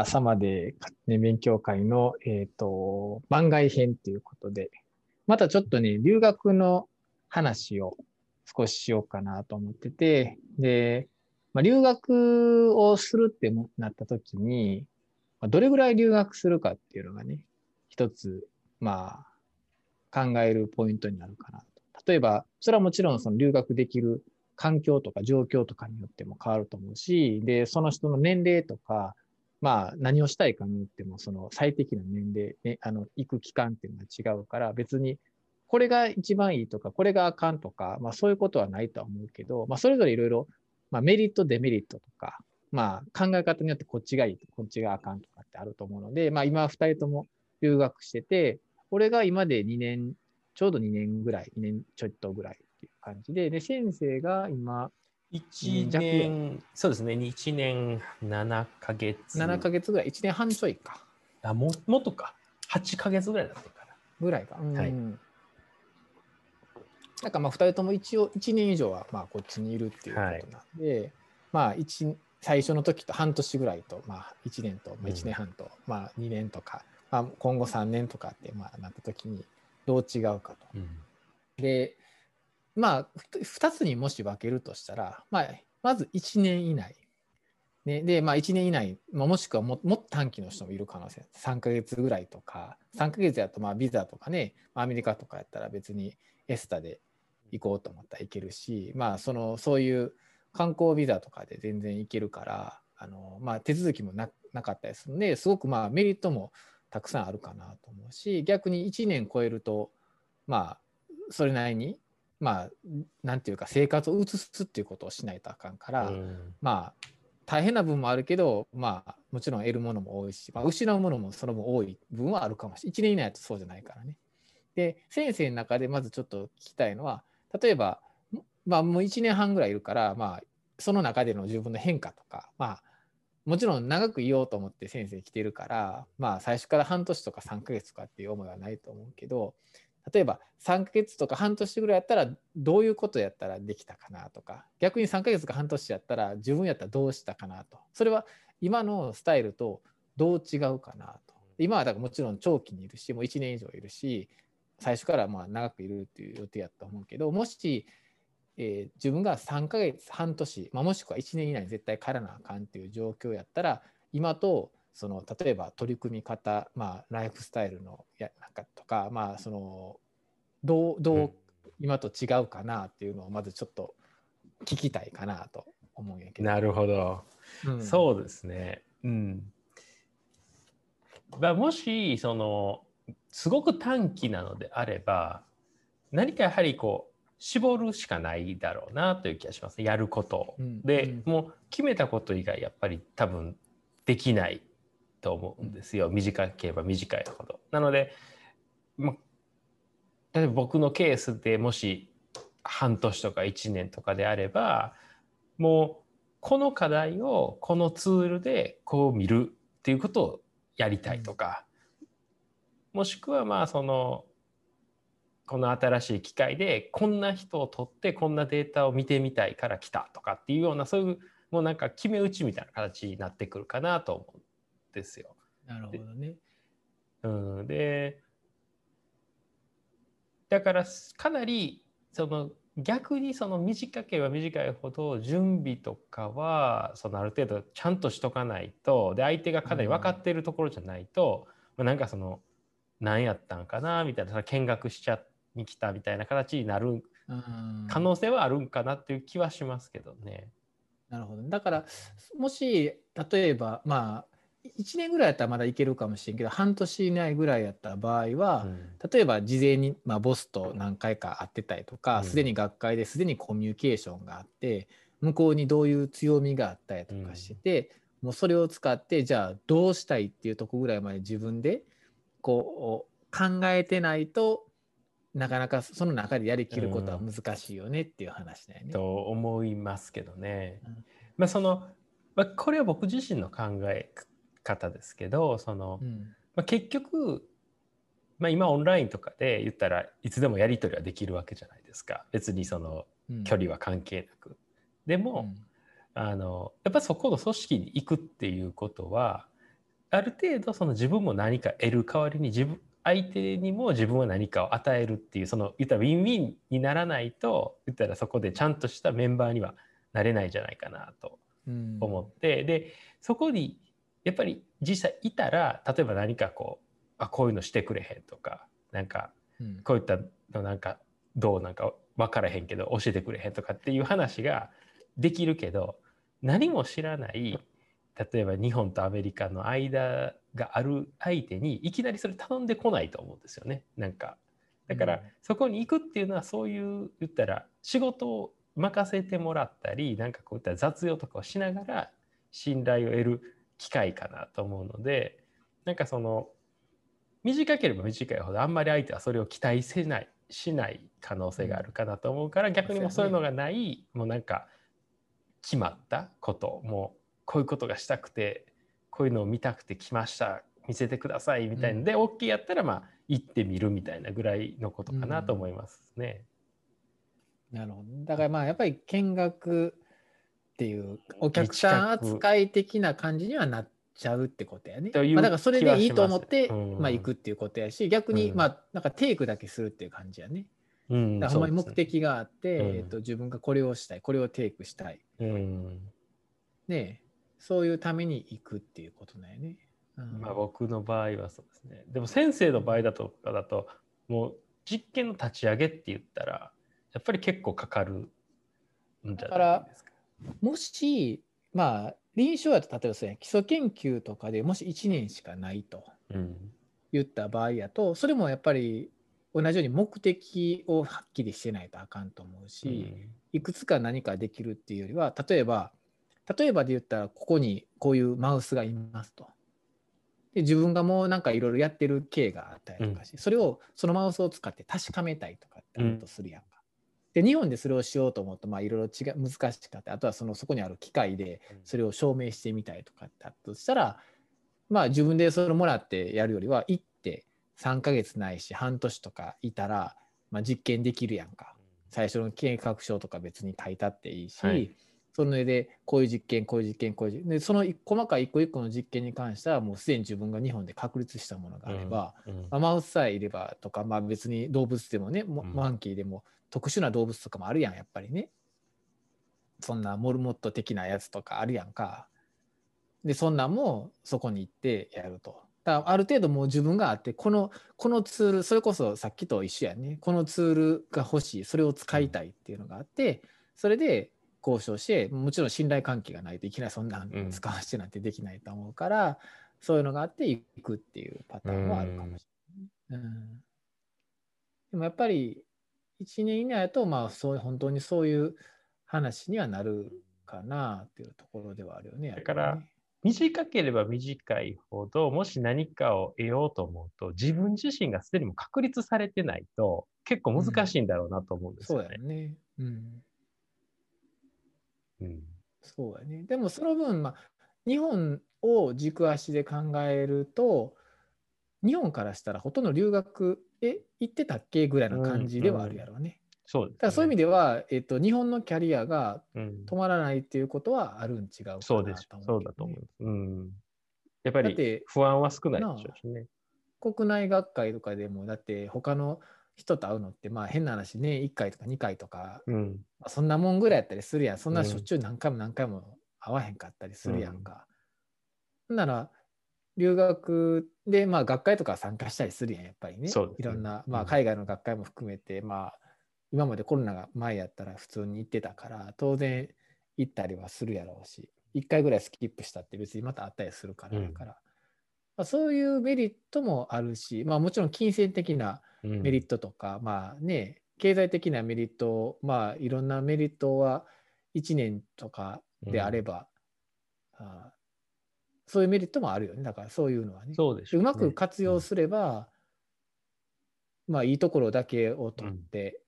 朝まで家庭勉強会の、えっ、と、番外編ということで、またちょっとね、留学の話を少ししようかなと思ってて、で、まあ、留学をするってなった時に、まあ、どれぐらい留学するかっていうのがね、一つ、まあ、考えるポイントになるかなと。例えば、それはもちろんその留学できる環境とか状況とかによっても変わると思うし、で、その人の年齢とか、まあ、何をしたいかによっても、その最適な年齢、ね、あの、行く期間っていうのが違うから、別に、これが一番いいとか、これがあかんとか、まあそういうことはないとは思うけど、まあそれぞれいろいろ、まあメリット、デメリットとか、まあ考え方によってこっちがいい、こっちがあかんとかってあると思うので、まあ今二人とも留学してて、俺が今で2年、ちょうど2年ぐらい、2年ちょっとぐらいっていう感じで、で、先生が今、1年、そうですね、1年7ヶ月。7ヶ月ぐらい、1年半ちょいか。あ、ももっとか。8ヶ月ぐらいだったかな。ぐらいか。うん、はい。なんかまあ2人とも一応1年以上はまあこっちにいるっていうことなんで、はい、まあ1最初の時と半年ぐらいと、まあ1年と、まあ、1年半と、うん、まあ2年とか、まあ、今後3年とかってまあなった時にどう違うかと。うん、で、まあ、2つにもし分けるとしたら、まあ、まず1年以内。ね、で、まあ、1年以内、まあ、もしくはももっと短期の人もいる可能性。3ヶ月ぐらいとか、3ヶ月やと、まあ、ビザとかね、アメリカとかやったら別にエスタで行こうと思ったら行けるし、まあ、その、そういう観光ビザとかで全然行けるから、あの、まあ、手続きもななかったりするんで、すごくまあ、メリットもたくさんあるかなと思うし、逆に1年超えると、まあ、それなりにまあ、なんていうか生活を移すっていうことをしないとあかんから、うん、まあ大変な部分もあるけど、まあ、もちろん得るものも多いし、まあ、失うものもその分多い部分はあるかもしれない1年以内だとそうじゃないからね。で先生の中でまずちょっと聞きたいのは例えば、まあ、もう1年半ぐらいいるから、まあ、その中での自分の変化とか、まあ、もちろん長くいようと思って先生来てるから、まあ、最初から半年とか3ヶ月とかっていう思いはないと思うけど例えば3ヶ月とか半年ぐらいやったらどういうことやったらできたかなとか。逆に3ヶ月か半年やったら自分やったらどうしたかなと。それは今のスタイルとどう違うかなと。今はだからもちろん長期にいるしもう1年以上いるし最初からまあ長くいるっていう予定やと思うけどもし、えー、自分が3ヶ月半年、まあ、もしくは1年以内に絶対帰らなあかんっていう状況やったら今とその例えば取り組み方、まあ、ライフスタイルのやなんかとか、まあ、そのどうどう今と違うかなっていうのをまずちょっと聞きたいかなと思うんやけど。なるほど、うん、そうですね。うん。まあ、もしそのすごく短期なのであれば何かやはりこう絞るしかないだろうなという気がします、やること、うん、で、うん、もう決めたこと以外やっぱり多分できないと思うんですよ短ければ短いほど。なので、ま、例えば僕のケースでもし半年とか1年とかであればもうこの課題をこのツールでこう見るっていうことをやりたいとか、もしくはまあそのこの新しい機械でこんな人を取ってこんなデータを見てみたいから来たとかっていうようなそういうもうなんか決め打ちみたいな形になってくるかなと思うんですよ。なるほどね。うん、でだからかなりその逆にその短ければ短いほど準備とかはそのある程度ちゃんとしとかないとで相手がかなり分かっているところじゃないと、うん、まあ、なんかその何やったんかなみたいな見学しちゃに来たみたいな形になる可能性はあるんかなっていう気はしますけどね。なるほどだからもし例えばまあ1年ぐらいやったらまだいけるかもしれんけど半年以内ぐらいやった場合は、うん、例えば事前に、まあ、ボスと何回か会ってたりとかすで、に学会ですでにコミュニケーションがあって向こうにどういう強みがあったりとかしてて、うん、もうそれを使ってじゃあどうしたいっていうとこぐらいまで自分でこう考えてないとなかなかその中でやりきることは難しいよねっていう話だよね。うん、と思いますけどね。まあそのまあ、これは僕自身の考え方ですけどその、うん、まあ、結局、まあ、今オンラインとかで言ったらいつでもやり取りはできるわけじゃないですか。別にその距離は関係なく。でも、あのやっぱそこの組織に行くっていうことはある程度その自分も何か得る代わりに自分相手にも自分は何かを与えるっていうその言ったらウィンウィンにならないと言ったらそこでちゃんとしたメンバーにはなれないんじゃないかなと思って、うん、でそこにやっぱり実際いたら例えば何かこうあこういうのしてくれへんとかなんかこういったのなんかどうなんか分からへんけど教えてくれへんとかっていう話ができるけど何も知らない例えば日本とアメリカの間がある相手にいきなりそれ頼んでこないと思うんですよね。なんかだからそこに行くっていうのはそういう言ったら仕事を任せてもらったりなんかこういった雑用とかをしながら信頼を得る機会かなと思うのでなんかその短ければ短いほどあんまり相手はそれを期待せないしない可能性があるかなと思うから逆にもそういうのがないもうなんか決まったこともうこういうことがしたくてこういうのを見たくて来ました見せてくださいみたいなで、うん、OK やったらまあ行ってみるみたいなぐらいのことかなと思いますね。うん、なるほど。だからまあやっぱり見学っていうお客さん扱い的な感じにはなっちゃうってことやね。まあ、だからそれでいいと思って、まあ、行くっていうことやし逆にまあなんかテイクだけするっていう感じやね。うん、だからほんまに目的があって、ね、えーと、自分がこれをしたいこれをテイクしたい。うん、ねそういうために行くっていうことだよね。うん、まあ僕の場合はそうですね。でも先生の場合だとかだともう実験の立ち上げって言ったらやっぱり結構かかるんじゃないですか。もしまあ臨床やと例えばそうや基礎研究とかでもし1年しかないと言った場合やと、それもやっぱり同じように目的をはっきりしてないとあかんと思うし、いくつか何かできるっていうよりは例えば例えばで言ったらここにこういうマウスがいますと。で自分がもうなんかいろいろやってる系があったりとかし、うん、それをそのマウスを使って確かめたいとかってあるとするやんか。で日本でそれをしようと思うといろいろ違う難しかったあとはそのそこにある機械でそれを証明してみたいとかってあったとしたらまあ自分でそれをもらってやるよりは行って3ヶ月ないし半年とかいたら、まあ、実験できるやんか。最初の計画書とか別に書いたっていいし、はい、それでこういう実験こういう実験こういうでその細かい一個一個の実験に関してはもうすでに自分が日本で確立したものがあれば、うん。うん、まあ、マウスさえいればとか、まあ、別に動物でもね、マンキーでも特殊な動物とかもあるやんやっぱりね。そんなモルモット的なやつとかあるやんか。でそんなんもそこに行ってやると。だある程度もう自分があってこのこのツールそれこそさっきと一緒やね。このツールが欲しいそれを使いたいっていうのがあってそれで交渉してもちろん信頼関係がないといきなりそんな使わせてなんてできないと思うから、うん、そういうのがあっていくっていうパターンもあるかもしれない。うん、でもやっぱり1年以内だとまあそう本当にそういう話にはなるかなっていうところではあるよね。だから短ければ短いほどもし何かを得ようと思うと自分自身がすでにも確立されてないと結構難しいんだろうなと思うんですよね。うん、そうだよね。うんうん、そうやね。でもその分、まあ、日本を軸足で考えると、日本からしたらほとんど留学、え、行ってたっけ？ぐらいの感じではあるやろうね。うんうん、そうです、ね、だからそういう意味では、えっと、日本のキャリアが止まらないっていうことはあるん違うかなと思う、ね、そうです。そうだと思います。うん。やっぱり不安は少ないでしょうしね。国内学会とかでも、だって他の人と会うのってまあ変な話ね1回とか2回とか、うん、まあ、そんなもんぐらいやったりするやんそんなしょっちゅう何回も何回も会わへんかったりするやんか。うん、なら留学でまあ学会とか参加したりするやんやっぱりね、ね、いろんな、まあ、海外の学会も含めて、まあ今までコロナが前やったら普通に行ってたから当然行ったりはするやろうし1回ぐらいスキップしたって別にまた会ったりするからだから、まあ、そういうメリットもあるし、まあ、もちろん金銭的なメリットとか、うん、まあね経済的なメリットまあいろんなメリットは1年とかであれば、うん、あそういうメリットもあるよね。だからそういうのはね。そうでし、ね、うまく活用すれば、うん、まあいいところだけを取って、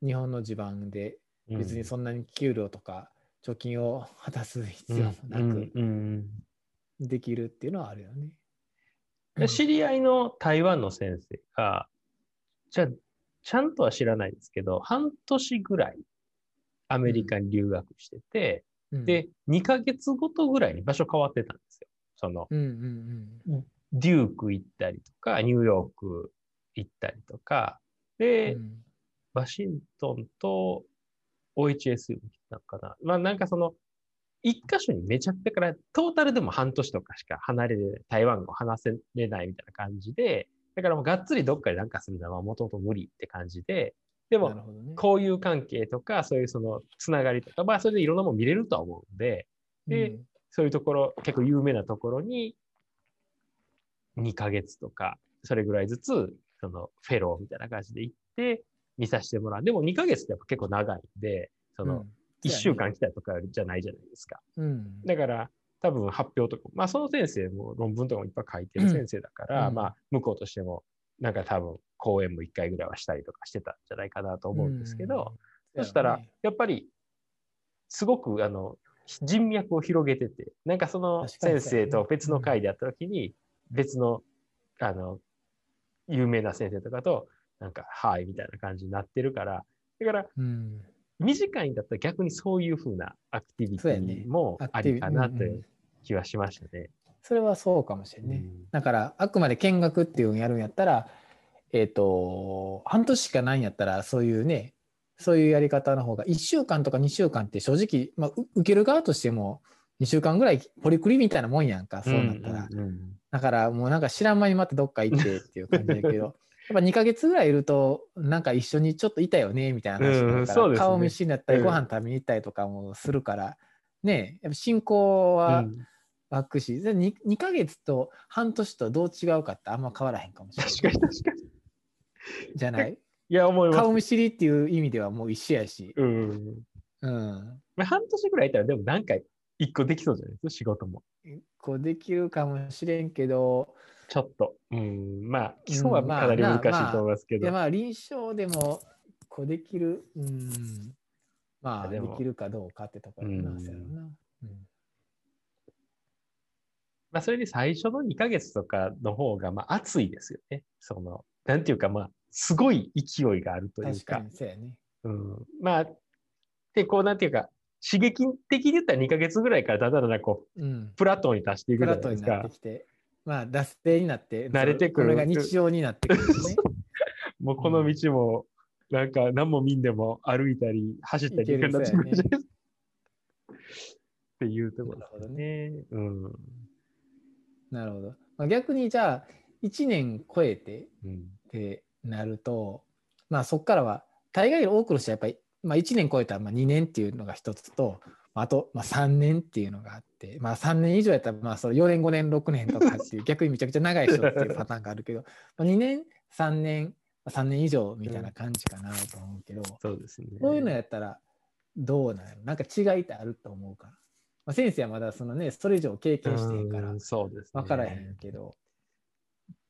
日本の地盤で別にそんなに給料とか貯金を果たす必要もなくできるっていうのはあるよね。知り合いの台湾の先生が、じゃあ、ちゃんとは知らないですけど、半年ぐらいアメリカに留学してて、うん、で、2ヶ月ごとぐらいに場所変わってたんで。その、うんうんうん、デューク行ったりとか、ニューヨーク行ったりとか、で、うん、ワシントンと OHS 行ったのかな。まあなんかその、一箇所にめちゃくちゃから、トータルでも半年とかしか離れる、台湾語話せれないみたいな感じで、だからもうがっつりどっかでなんかするのはもともと無理って感じで、でも、交友関係とか、そういうそのつながりとか、まあそれでいろんなもの見れるとは思うんで、で、うん、そういうところ、結構有名なところに、2ヶ月とか、それぐらいずつ、そのフェローみたいな感じで行って、見させてもらう。でも2ヶ月ってやっぱ結構長いんで、その、1週間来たとかじゃないじゃないですか。うん、だから、多分発表とか、まあその先生も論文とかもいっぱい書いてる先生だから、うん、まあ向こうとしても、なんか多分講演も1回ぐらいはしたりとかしてたんじゃないかなと思うんですけど、うん、そしたら、やっぱり、すごくあの人脈を広げてて、なんかその先生と別の会でやった時に、別の、あの、有名な先生とかと、なんか、はい、みたいな感じになってるから、だから、短いんだったら逆にそういうふうなアクティビティもありかなという気はしましたね。それはそうかもしれない、ね、うん、だからあくまで見学っていうのをやるんやったらえっ、ー、と半年しかないんやったらそういうねそういうやり方の方が1週間とか2週間って正直、まあ、受ける側としても2週間ぐらいポリクリみたいなもんやんかそうなったら、うんうんうん、だからもうなんか知らん間にまたどっか行ってっていう感じだけど やっぱ2ヶ月ぐらいいると、なんか一緒にちょっといたよねみたいな話だから、うんね、顔見知りになったり、ご飯食べに行ったりとかもするから、ね、やっぱ進行は湧くし、うん、2, 2ヶ月と半年とどう違うかってあんま変わらへんかもしれない。確かに確かに。じゃない？いや、思います。顔見知りっていう意味ではもう一緒やし。うん。うん。まあ、半年ぐらいいたら、でも何回一個できそうじゃないですか、仕事も。一個できるかもしれんけど、ちょっと、うん、まあ、基礎はかなり難しいと思いますけど。まあ、まあ、臨床でも、こうできる、うん、まあ、できるかどうかってところなんですよな。まあ、それに最初の2ヶ月とかの方が、まあ、熱いですよね。その、なんていうか、まあ、すごい勢いがあるというか。確かにそうやね。うん。まあ、で、こう、なんていうか、刺激的に言ったら2ヶ月ぐらいからだんだんだんこう、うん、プラトンに達していくじゃないですか。プラトンになってきて。まあ、脱税になって、慣れてくる。これが日常になってくるね。もうこの道も、なんか何も見んでも歩いたり、走ったりなっていうところなるほどね。うん。なるほど。まあ、逆にじゃあ、1年超えてってなると、うん、まあそこからは、大概多くの人はやっぱり、まあ、1年超えたらまあ2年っていうのが一つと、あと、まあ、3年っていうのがあって、まあ、3年以上やったら、まあ、その4年、5年、6年とかっていう、逆にめちゃくちゃ長い人っていうパターンがあるけど、まあ、2年、3年、3年以上みたいな感じかなと思うけど、うん、そうですね。そういうのやったら、どうなのなんか違いってあると思うから。まあ、先生はまだそのね、それ以上経験してへんから、そうです、ね、分からへんけど。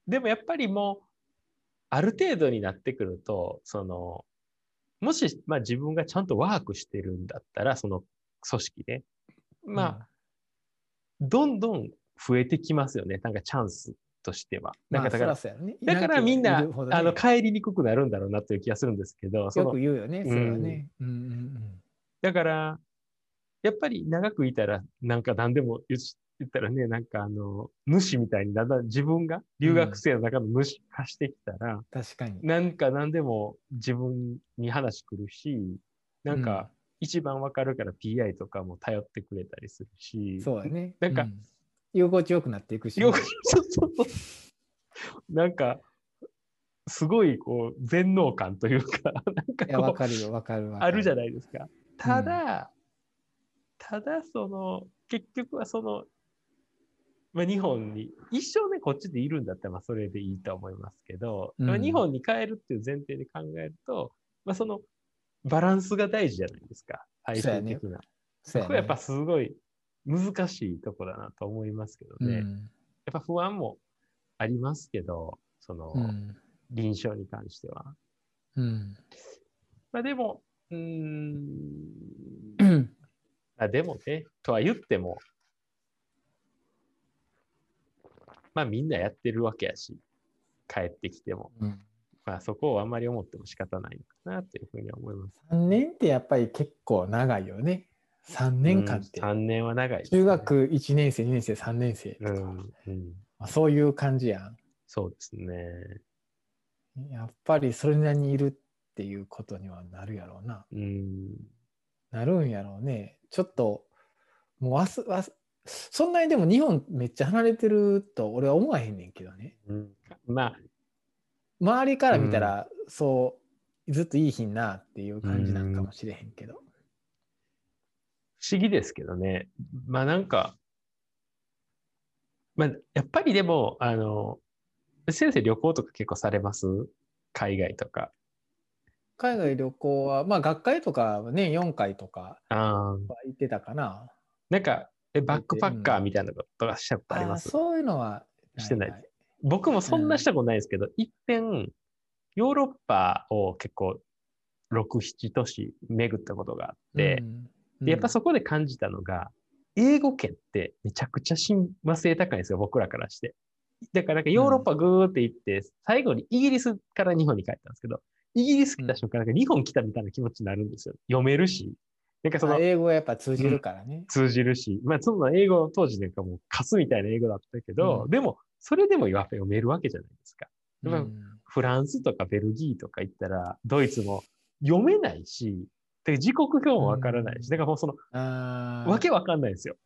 でもやっぱりもう、ある程度になってくると、その、もし、まあ、自分がちゃんとワークしてるんだったら、その組織で。まあ、うん、どんどん増えてきますよね。なんかチャンスとしては。だから、ね、だからみんな、ね、あの帰りにくくなるんだろうなという気がするんですけど。よく言うよね、それはね。うんうんうん、だから、やっぱり長くいたら、なんか何でも言ったらね、なんかあの、主みたいにだんだん自分が留学生の中の主化してきたら、うん、確かに。なんか何でも自分に話来るし、なんか、一番わかるから PI とかも頼ってくれたりするし。そうだね。なんか、うん、居心地よくなっていくし、ね。そうそうそう。なんか、すごいこう全能感というか、なんかわかるよ、わかるあるじゃないですか。ただ、うん、ただその、結局はその、まあ、日本に、一生ね、こっちでいるんだったら、まあ、それでいいと思いますけど、うん、日本に帰るっていう前提で考えると、まあ、その、バランスが大事じゃないですか。最終的な。そ,、ね、こはやっぱすごい難しいとこだなと思いますけどね。うん、やっぱ不安もありますけど、その、うん、臨床に関しては。うん、まあでも、うん、あでもね、とは言っても、まあみんなやってるわけやし、帰ってきても。うんまあ、そこをあんまり思っても仕方ないのかなというふうに思います。3年ってやっぱり結構長いよね。3年間って。3年は長い、ね、中学1年生、2年生、3年生とか。うんうんまあ、そういう感じやん。そうですね。やっぱりそれなりにいるっていうことにはなるやろうな。うん、なるんやろうね。ちょっと、もうわすわすそんなにでも日本めっちゃ離れてると俺は思わへんねんけどね。うん、まあ周りから見たら、そうずっといい日なっていう感じなんかもしれへんけど。不思議ですけどね。まあなんか、まあやっぱりでも、あの、先生旅行とか結構されます？海外とか。海外旅行は、まあ学会とか年4回とかは行ってたかな。なんか、え、バックパッカーみたいなことがしたことあります、そういうのはしてない。僕もそんなしたことないですけど、うん、一遍、ヨーロッパを結構、6、7都市巡ったことがあって、うんで、やっぱそこで感じたのが、英語圏ってめちゃくちゃ親和性高いんですよ、僕らからして。だからなんかヨーロッパぐーって行って、最後にイギリスから日本に帰ったんですけど、イギリス来た瞬間、なんか日本来たみたいな気持ちになるんですよ。読めるし。なんかその英語はやっぱ通じるからね。うん、通じるし。まあその英語当時なんかもうカスみたいな英語だったけど、うん、でもそれでもやっぱ読めるわけじゃないですか。うん、フランスとかベルギーとか行ったら、ドイツも読めないし、で時刻表もわからないし、だからもうその、わけわかんないですよ。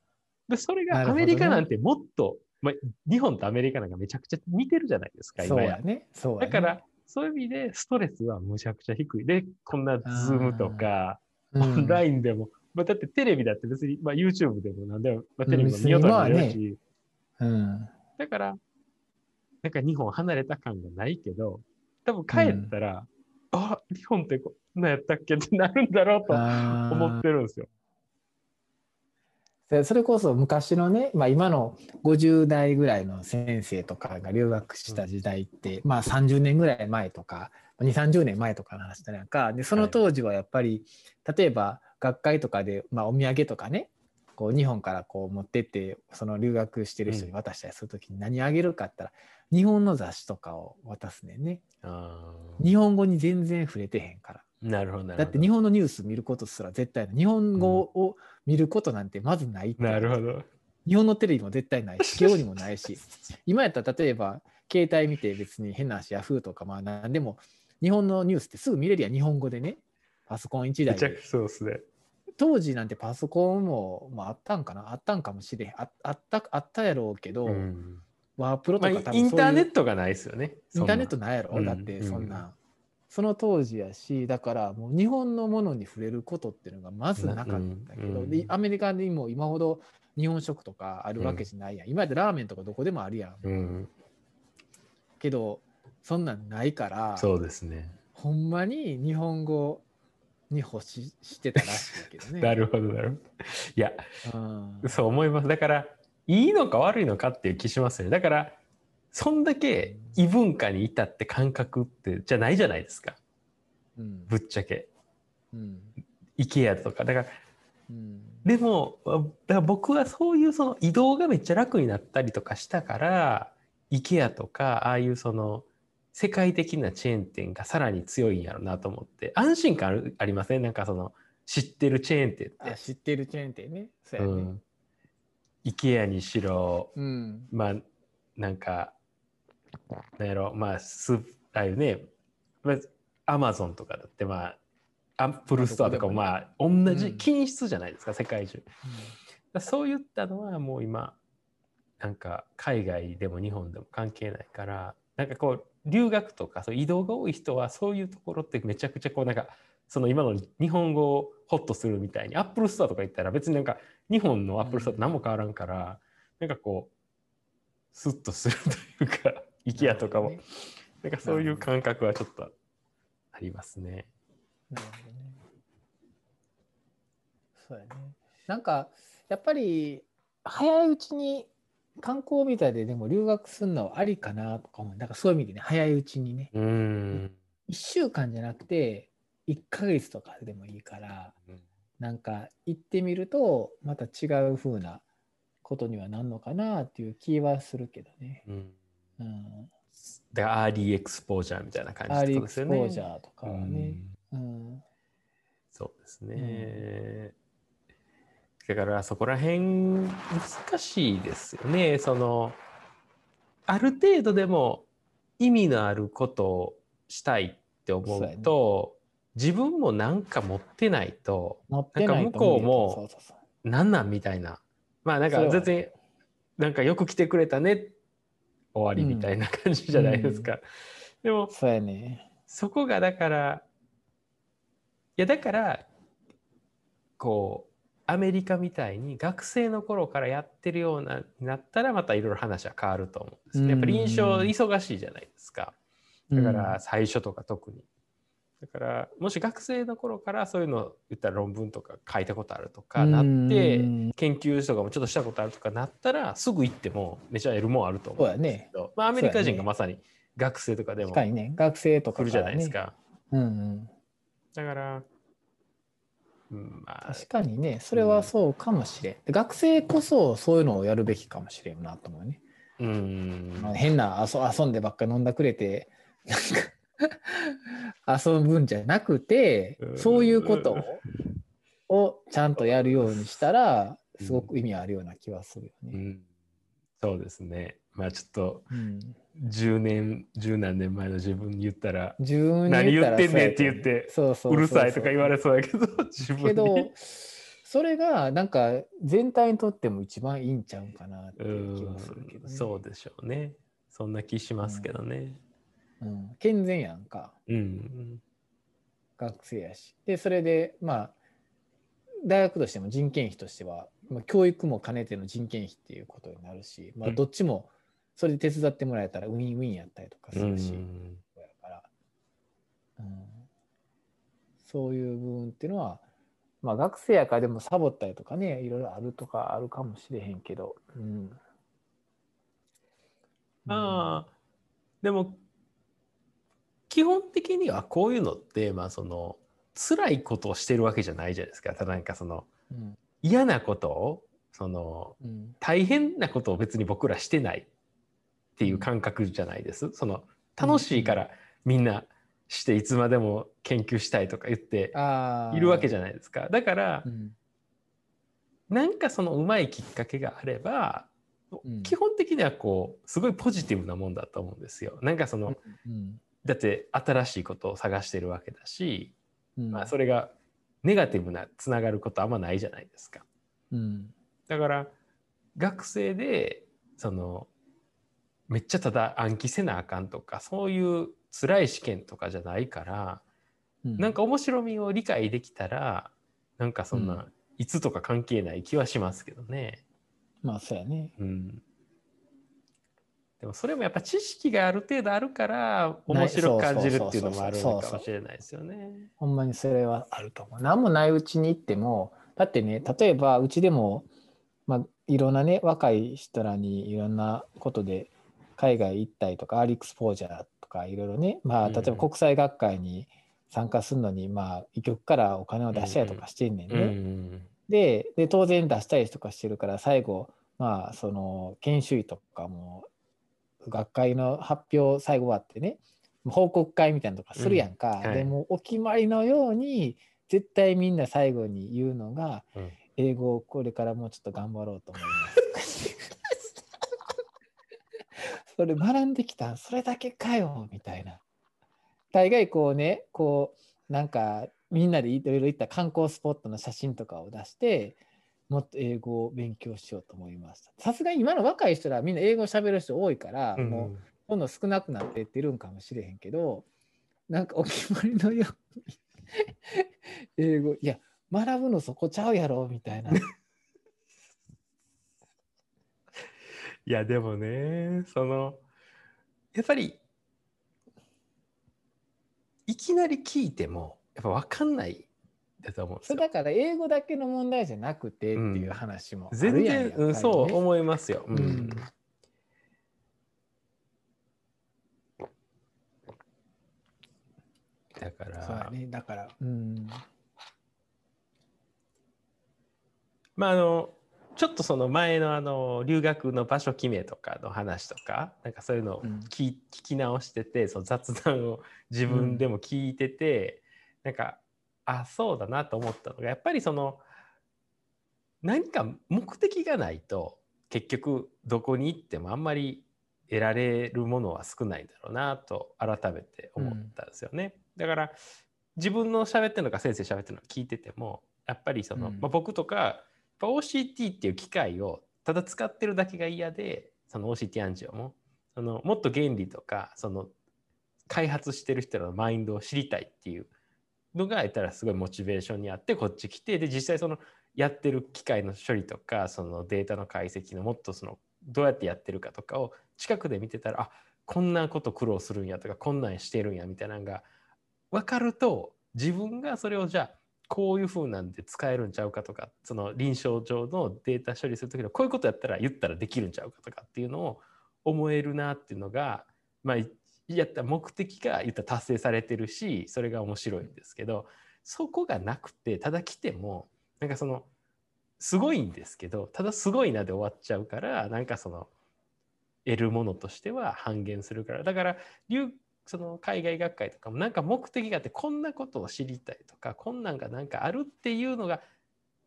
で、それがアメリカなんてもっと、ね、まあ、日本とアメリカなんかめちゃくちゃ似てるじゃないですか、今や。ね。そうだから、そういう意味でストレスはむちゃくちゃ低い。で、こんなズームとか、オンラインでも、まあ、だってテレビだって別に、まあ、YouTube でも何でも、まあ、テレビも見ようとは見れるし、うん、だから、なんか日本離れた感がないけど、多分帰ったら、うん、あ、日本ってこんなやったっけってなるんだろうと思ってるんですよ。それこそ昔のね、まあ、今の50代ぐらいの先生とかが留学した時代って、うん、まあ30年ぐらい前とか2 3 0年前とかの話だなんかでその当時はやっぱり、はい、例えば学会とかで、まあ、お土産とかねこう日本からこう持ってってその留学してる人に渡したりする時に何あげるかって言ったら、日本の雑誌とかを渡すねんね。日本語に全然触れてへんから。なるほどだって日本のニュース見ることすら絶対日本語を見ることなんてまずないなるほど。日本のテレビも絶対ない。し今日にもないし。今やったら例えば携帯見て別に変な話ヤフーとかまあ何でも日本のニュースってすぐ見れるやん日本語でね。パソコン1台で。そうすね。当時なんてパソコンも、まあ、あったんかな？あったんかもしれん。ああったあったやろうけど、うん、ワープロとか多分インターネットがないですよね。インターネットないやろ、うん、だってそんな、うんその当時やしだからもう日本のものに触れることっていうのがまずなかったけど、うん。うん、アメリカにも今ほど日本食とかあるわけじゃないやん、うん、今やってラーメンとかどこでもあるやん、うん、けどそんなんないからそうですね。ほんまに日本語に欲ししてたらしいけどね。なるほどなるほど。いや、うん、そう思います。だからいいのか悪いのかっていう気しますよね。だからそんだけ異文化にいたって感覚ってじゃないじゃないですか、うん、ぶっちゃけ、うん、IKEA とか。だから、うん、でもだから僕はそういうその移動がめっちゃ楽になったりとかしたから IKEA とかああいうその世界的なチェーン店がさらに強いんやろうなと思って。安心感ありません？なんかその知ってるチェーン店って。知ってるチェーン店ね。そうやね、うん、IKEA にしろ、うん、まあなんかなんやろ？まあスああいうね、まあ、アマゾンとかだってまあアップルストアとかもまあ同じ均質じゃないですか、うん、世界中、うん、そういったのはもう今なんか海外でも日本でも関係ないからなんかこう留学とかそう移動が多い人はそういうところってめちゃくちゃこうなんかその今の日本語をホッとするみたいにアップルストアとか行ったら別になんか日本のアップルストアと何も変わらんから、うん、なんかこうスッとするというか IKEA とかも、ね、なんかそういう感覚はちょっとありますね。なるほどね。そうやね。なんかやっぱり早いうちに観光みたいででも留学するのはありかなとか思う。なんかそういう意味でね、早いうちにね。うん。1週間じゃなくて、1ヶ月とかでもいいから、うん、なんか行ってみると、また違う風なことにはなんのかなっていう気はするけどね。うんうん、で early exposure みたいな感じですよね。アーリーエクスポージャーとかはね。うん、うん、そうですね。だからそこら辺難しいですよね。そのある程度でも意味のあることをしたいって思うと、ね、自分も何か持ってないとなんか向こうも何なんみたいなまあなんか全然なんかよく来てくれたね終わりみたいな感じじゃないですか。うん、でもそうやねそこがだからいやだからこうアメリカみたいに学生の頃からやってるようなになったらまたいろいろ話は変わると思うんですね。やっぱり印象忙しいじゃないですか。だから最初とか特に。だからもし学生の頃からそういうの言ったら論文とか書いたことあるとかなって研究とかもちょっとしたことあるとかなったらすぐ行ってもめちゃ得るもんあると思うんですけど、ね、まあ、アメリカ人がまさに学生とかでも来、ね、学生とか来るじゃないですか。うんうん、だからまあ、確かにねそれはそうかもしれん、うん、学生こそそういうのをやるべきかもしれんなと思うね。うん、まあ、変な遊遊んでばっか飲んだくれてなんか 遊ぶんじゃなくて、そういうこと をちゃんとやるようにしたらすごく意味あるような気はするよね。うん、そうですね。まあちょっと、10年十何年前の自分に言ったら何言ってんねんって言ってうるさいとか言われそうやけど自分 けどそれがなんか全体にとっても一番いいんちゃうかなっていう気はするけど、ね、そうでしょうね。そんな気しますけどね、うん、うん、健全やんか、うん、学生やし。でそれでまあ大学としても人件費としては、まあ、教育も兼ねての人件費っていうことになるし、まあ、どっちも、それで手伝ってもらえたらウィンウィンやったりとかするし、やから、うん、そういう部分っていうのは、まあ、学生やからでもサボったりとかねいろいろあるとかあるかもしれへんけど、うん、ああ。でも基本的にはこういうのってまあその辛いことをしてるわけじゃないじゃないですか。ただなんかその、うん、嫌なことをその、うん、大変なことを別に僕らしてないっていう感覚じゃないです？その楽しいからみんなしていつまでも研究したいとか言っているわけじゃないですか。だから、うん、なんかそのうまいきっかけがあれば、うん、基本的にはこうすごいポジティブなもんだと思うんですよ。なんかその、うん、だって新しいことを探してるわけだし、まあ、それがネガティブなつながることあんまないじゃないですか。だから学生でそのめっちゃただ暗記せなあかんとかそういう辛い試験とかじゃないから、うん、なんか面白みを理解できたらなんかそんな、いつとか関係ない気はしますけどね。まあそうやね。うん、でもそれもやっぱ知識がある程度あるから面白く感じるっていうのもあるのかもしれないですよね。ほんまにそれはあると思う。何もないうちに行ってもだってね例えばうちでも、まあ、いろんなね若い人らにいろんなことで海外行ったりとかアーリックスポージャーとかいろいろね、まあ、例えば国際学会に参加するのに、まあ、医局からお金を出したりとかしてんねんね。うんで当然出したりとかしてるから最後、まあ、その研修医とかも学会の発表最後終わってね報告会みたいなとかするやんか、うんはい、でもお決まりのように絶対みんな最後に言うのが、うん、英語をこれからもうちょっと頑張ろうと思います。それ学んできたそれだけかよみたいな。大概こうねこうなんかみんなでいろいろ行った観光スポットの写真とかを出してもっと英語を勉強しようと思いました。さすがに今の若い人らみんな英語をしゃべる人多いから、うん、もうどんどん少なくなっていってるんかもしれへんけどなんかお決まりのように英語いや学ぶのそこちゃうやろみたいな。いやでもねそのやっぱりいきなり聞いてもやっぱ分かんないだと思うんですよ。だから英語だけの問題じゃなくてっていう話も、うん、全然、うん、そう思いますよ。うん、うん、だから。そうだね。だからうん。まああのちょっとその前のあの留学の場所決めとかの話とかなんかそういうのを聞き直しててその雑談を自分でも聞いてて、うん、なんかあそうだなと思ったのがやっぱりその何か目的がないと結局どこに行ってもあんまり得られるものは少ないだろうなと改めて思ったんですよね。うん、だから自分の喋ってるのか先生喋ってるのか聞いててもやっぱりその、うん、まあ、僕とか OCT っていう機械をただ使ってるだけが嫌でその OCT アンジオもそのもっと原理とかその開発してる人らのマインドを知りたいっていうのが得たらすごいモチベーションにあってこっち来てで実際そのやってる機械の処理とかそのデータの解析のもっとそのどうやってやってるかとかを近くで見てたらあこんなこと苦労するんやとかこんなんしてるんやみたいなのが分かると自分がそれをじゃあこういうふうなんで使えるんちゃうかとかその臨床上のデータ処理する時のこういうことやったら言ったらできるんちゃうかとかっていうのを思えるなっていうのがまあやった目的が言ったら達成されてるしそれが面白いんですけどそこがなくてただ来てもなんかそのすごいんですけどただすごいなで終わっちゃうからなんかその得るものとしては半減するから。だからその海外学会とかもなんか目的があってこんなことを知りたいとかこんなんがなんかあるっていうのが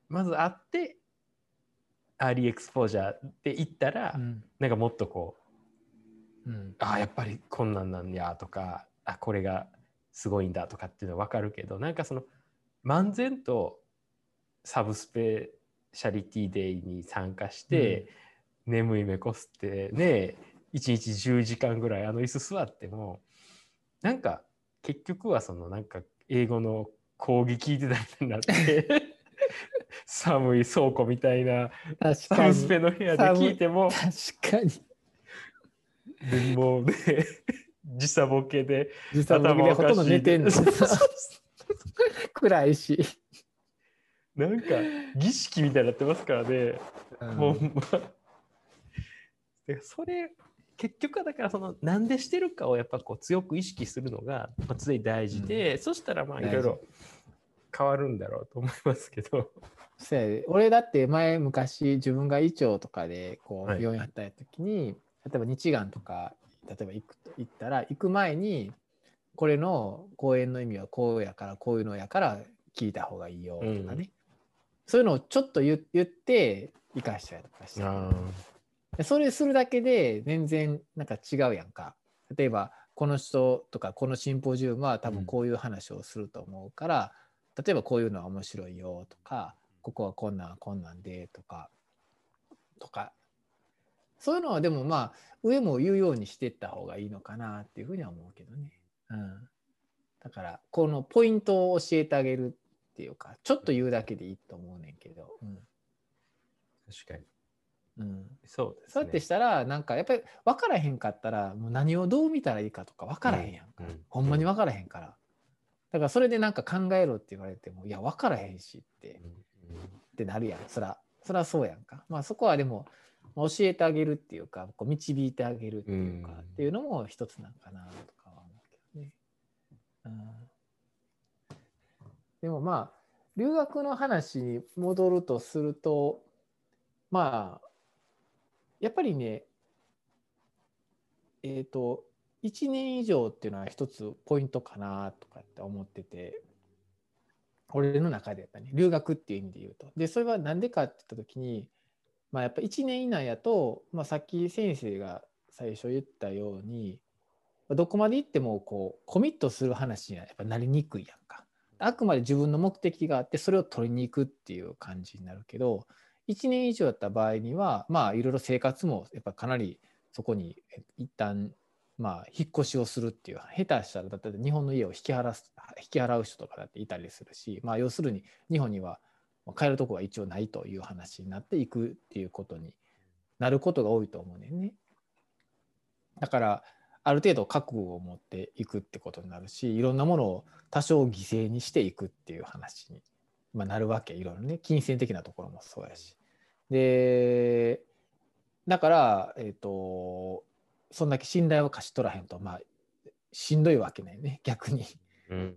まずあってearly exposure でいったら、うん、なんかもっとこう、うん、ああやっぱりこんなんなんやとかあこれがすごいんだとかっていうのは分かるけどなんかその漫然と subspecialty day に参加して、うん、眠い目こすってね1日10時間ぐらいあの椅子座ってもなんか結局はそのなんか英語の講義聞いてたみたいになって 寒い倉庫みたいなサブスペの部屋で聞いても確かに でもうね時差ボケで時差ボケでほとんど寝てんの。暗いし。なんか儀式みたいになってますからね、うん、もう、まあ、それ結局はだからそのなんでしてるかをやっぱこう強く意識するのが、まあ、常に大事で、うん、そしたらまあいろいろ変わるんだろうと思いますけど。俺だって前昔自分が医長とかでこう病院働いた時に、はい、例えば日がんとか例えば行くと行ったら行く前にこれの講演の意味はこうやからこういうのやから聞いた方がいいよとかね、うん、そういうのをちょっと言って生かしたりとかして。それするだけで全然なんか違うやんか。例えばこの人とかこのシンポジウムは多分こういう話をすると思うから、うん、例えばこういうのは面白いよとかここはこんなんこんなんでとかとかそういうのはでもまあ上も言うようにしていった方がいいのかなっていうふうには思うけどね。うん、だからこのポイントを教えてあげるっていうかちょっと言うだけでいいと思うねんけど、うん、確かに、うん、そうです、ね、そうやってしたらなんかやっぱり分からへんかったらもう何をどう見たらいいかとか分からへんやんか、うん。うん、ほんまに分からへんから、だからそれでなんか考えろって言われてもいや分からへんしって、ってなるやん。そらそらそうやんか。まあそこはでも教えてあげるっていうかこう導いてあげるっていうか、っていうのも一つなんかなとかは思うけどね。うんでもまあ留学の話に戻るとするとまあやっぱりねえっ、ー、と1年以上っていうのは一つポイントかなとかって思ってて俺の中でやったね留学っていう意味で言うと。でそれは何でかって言った時に、まあ、やっぱ1年以内やと、まあ、さっき先生が最初言ったようにどこまで行ってもこうコミットする話にはやっぱなりにくいやんか。あくまで自分の目的があってそれを取りに行くっていう感じになるけど1年以上やった場合にはまあいろいろ生活もやっぱかなりそこに一旦まあ引っ越しをするっていう下手したらだって日本の家を引き払す引き払う人とかだっていたりするしまあ要するに日本には帰るとこは一応ないという話になっていくっていうことになることが多いと思うねんね。だからある程度覚悟を持っていくってことになるしいろんなものを多少犠牲にしていくっていう話に、まあ、なるわけいろいろね金銭的なところもそうやし。でだから、えーと、そんだけ信頼を勝ち取らへんとまあしんどいわけないね逆に。うん、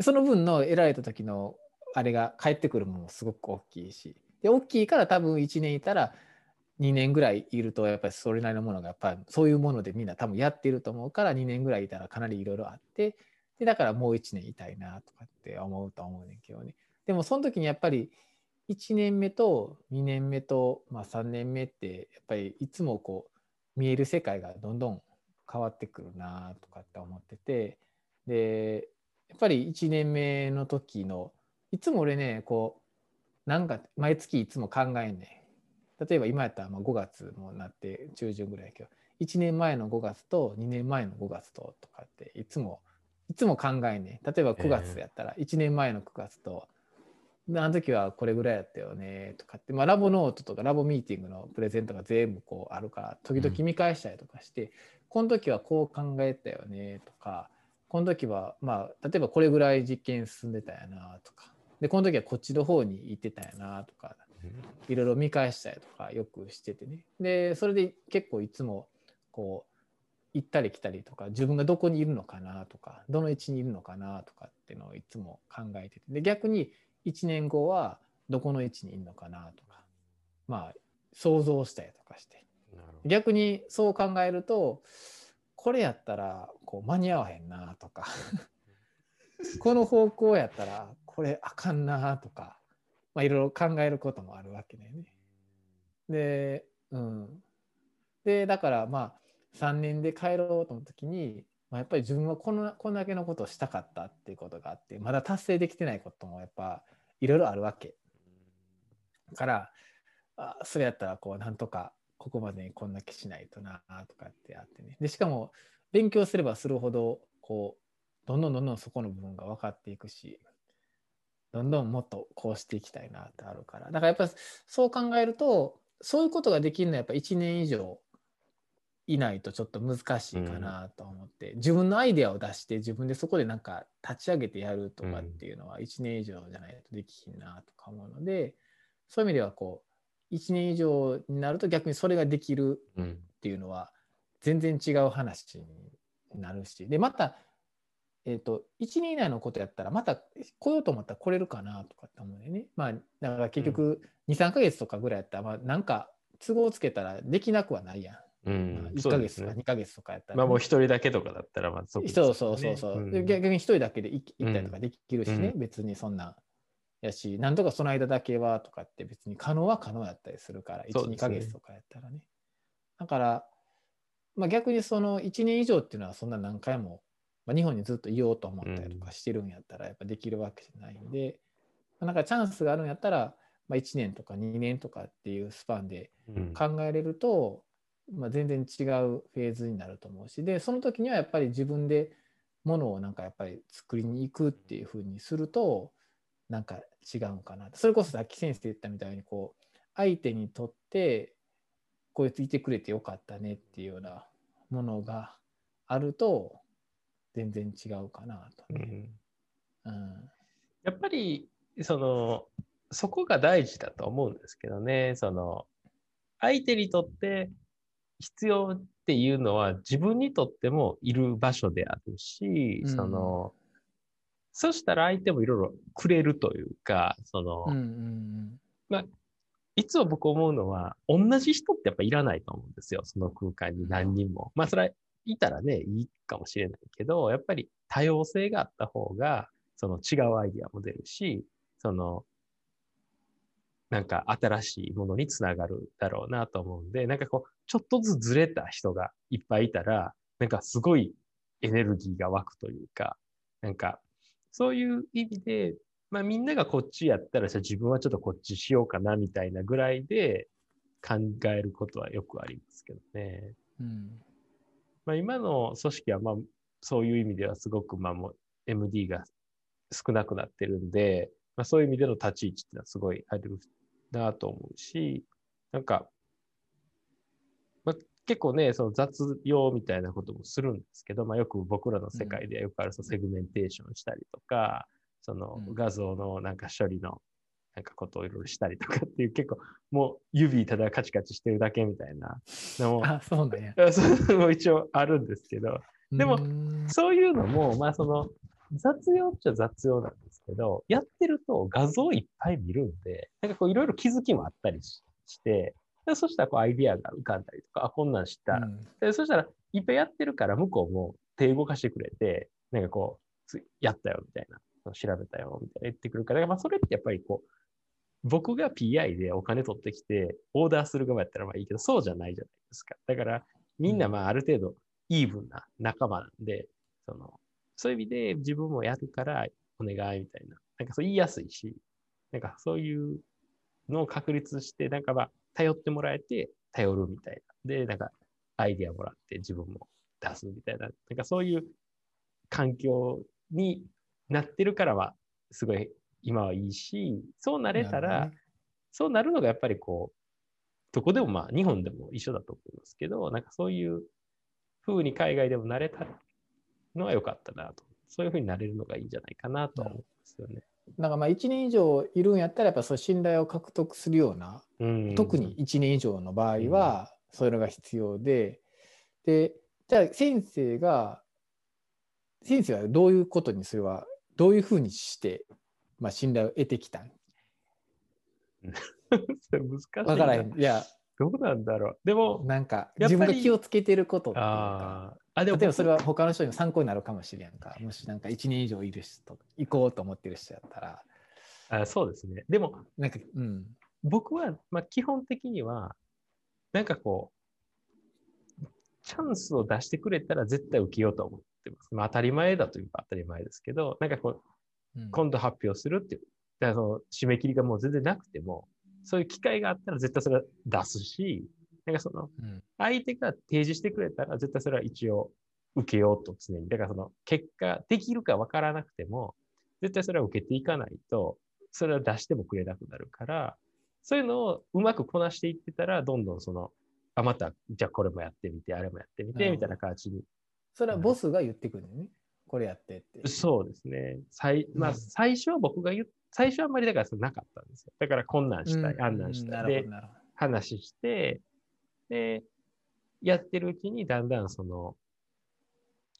その分の得られた時のあれが返ってくるものもすごく大きいし。で大きいから多分1年いたら2年ぐらいいるとやっぱりそれなりのものがやっぱそういうものでみんな多分やってると思うから2年ぐらいいたらかなりいろいろあってでだからもう1年いたいなとかって思うと思うねんけどね。でもその時にやっぱり1年目と2年目と、まあ、3年目ってやっぱりいつもこう見える世界がどんどん変わってくるなとかって思ってて。でやっぱり1年目の時のいつも俺ねこうなんか毎月いつも考えんね例えば今やったらまあ5月もなって中旬ぐらいやけど1年前の5月と2年前の5月ととかっていつもいつも考えんね例えば9月やったら1年前の9月と、あの時はこれぐらいやったよねとかって、まあ、ラボノートとかラボミーティングのプレゼントが全部こうあるから時々見返したりとかして、うん、この時はこう考えたよねとかこの時はまあ例えばこれぐらい実験進んでたやなとかでこの時はこっちの方に行ってたやなとかいろいろ見返したりとかよくしててね。でそれで結構いつもこう行ったり来たりとか自分がどこにいるのかなとかどの位置にいるのかなとかっていうのをいつも考えてて。で逆に1年後はどこの位置にいるのかなとかまあ想像したりとかして。逆にそう考えるとこれやったらこう間に合わへんなとか。この方向やったらこれあかんなとか、まあ、いろいろ考えることもあるわけだよね。で,、うん、でだからまあ3年で帰ろうと思った時に、まあ、やっぱり自分はこのこんだけのことをしたかったっていうことがあってまだ達成できてないこともやっぱいろいろあるわけ。からあそれやったらこうなんとかここまでにこんだけしないとなとかってあってねでしかも勉強すればするほどこうどんどんどんどんそこの部分が分かっていくしどんどんもっとこうしていきたいなってあるから。だからやっぱそう考えるとそういうことができるのはやっぱ1年以上いないとちょっと難しいかなと思って、うん、自分のアイデアを出して自分でそこでなんか立ち上げてやるとかっていうのは1年以上じゃないとできひんなとか思うのでそういう意味ではこう1年以上になると逆にそれができるっていうのは全然違う話になるし。でまた、えーと、1年以内のことやったらまた来ようと思ったら来れるかなとかって思うんだよね。まあだから結局23か月とかぐらいやったら、まあ、なんか都合つけたらできなくはないやん。うん、1か月とか2か月とかやったら、ね、まあもう一人だけとかだったらまあそ、ね、そうそうそうそう、うん、逆に一人だけで行ったりとかできるしね、うん、別にそんなやしなんとかその間だけはとかって別に可能は可能やったりするから12、ね、か月とかやったらね。だから、まあ、逆にその1年以上っていうのはそんな何回も、まあ、日本にずっといようと思ったりとかしてるんやったらやっぱできるわけじゃないんで、まあ、なんかチャンスがあるんやったら、まあ、1年とか2年とかっていうスパンで考えれると、まあ、全然違うフェーズになると思うしでその時にはやっぱり自分でものをなんかやっぱり作りに行くっていうふうにするとなんか違うかなそれこそさっき先生言ったみたいにこう相手にとってこいついてくれてよかったねっていうようなものがあると全然違うかなと、ね、うん、うん、やっぱりそのそこが大事だと思うんですけどね。その相手にとって必要っていうのは自分にとってもいる場所であるし、うん、その、そしたら相手もいろいろくれるというか、その、うんうん、まあ、いつも僕思うのは、同じ人ってやっぱいらないと思うんですよ。その空間に何人も。まあ、それはいたらね、いいかもしれないけど、やっぱり多様性があった方が、その違うアイディアも出るし、その、なんか新しいものにつながるだろうなと思うんで、なんかこう、ちょっとずつずれた人がいっぱいいたら、なんかすごいエネルギーが湧くというか、なんか、そういう意味で、まあみんながこっちやったら、じゃ自分はちょっとこっちしようかなみたいなぐらいで考えることはよくありますけどね。うん、まあ今の組織はまあそういう意味ではすごくまあもう MD が少なくなってるんで、まあそういう意味での立ち位置っていうのはすごいあるなと思うし、なんか、まあ、結構ね、その雑用みたいなこともするんですけど、まあ、よく僕らの世界ではよくあるそのセグメンテーションしたりとか、その画像のなんか処理のなんかことをいろいろしたりとかっていう結構もう指ただカチカチしてるだけみたいなのも あそうなんや。も一応あるんですけどでもそういうのもまあその雑用っちゃ雑用なんですけど、やってると画像いっぱい見るんで、なんかこういろいろ気づきもあったりして、でそしたらこうアイディアが浮かんだりとか、あ、こんなん知った。ら、うん、でそしたらいっぱいやってるから向こうも手動かしてくれて、なんかこう、やったよみたいな、調べたよみたいな言ってくるから、まあそれってやっぱりこう、僕が PI でお金取ってきて、オーダーする側やったらまあいいけど、そうじゃないじゃないですか。だから、みんなまあある程度イーブンな仲間なんで、その、そういう意味で自分もやるからお願いみたいな。なんかそう言いやすいし、なんかそういうのを確立して、なんかまあ頼ってもらえて頼るみたいな。で、なんかアイディアもらって自分も出すみたいな。なんかそういう環境になってるからは、すごい今はいいし、そうなれたら、ね、そうなるのがやっぱりこう、どこでもまあ日本でも一緒だと思いますけど、なんかそういう風に海外でもなれたのは良かったなと。そういう風になれるのがいいんじゃないかなと思うんですよね。なんかまあ1年以上いるんやったらやっぱそう信頼を獲得するような、うん、特に1年以上の場合はそれが必要で、うん、でじゃあ先生が先生はどういうことにそれはどういうふうにしてまあ、信頼を得てきた。それ難しいな。分からへん。いや、どうなんだろう。でも、なんか、自分が気をつけてることっていうか、あでも例えばそれは他の人にも参考になるかもしれんか。もしなんか1年以上いる人、行こうと思ってる人やったら。あそうですね。でも、なんか、うん、僕は、まあ、基本的には、なんかこう、チャンスを出してくれたら絶対受けようと思ってます。まあ、当たり前だというか当たり前ですけど、なんかこう、今度発表するっていう。だからその締め切りがもう全然なくても、そういう機会があったら絶対それは出すし、なんかその、相手が提示してくれたら絶対それは一応受けようと常に。だからその結果、できるかわからなくても、絶対それは受けていかないと、それは出してもくれなくなるから、そういうのをうまくこなしていってたら、どんどんその、あ、また、じゃあこれもやってみて、あれもやってみて、みたいな感じに。それはボスが言ってくるのね。これやってって。そうですね。最まあ、最初は僕が言最初はあんまりだからなかったんですよ。だから困難したい、うん、案内したい。で、話して、で、やってるうちにだんだんその、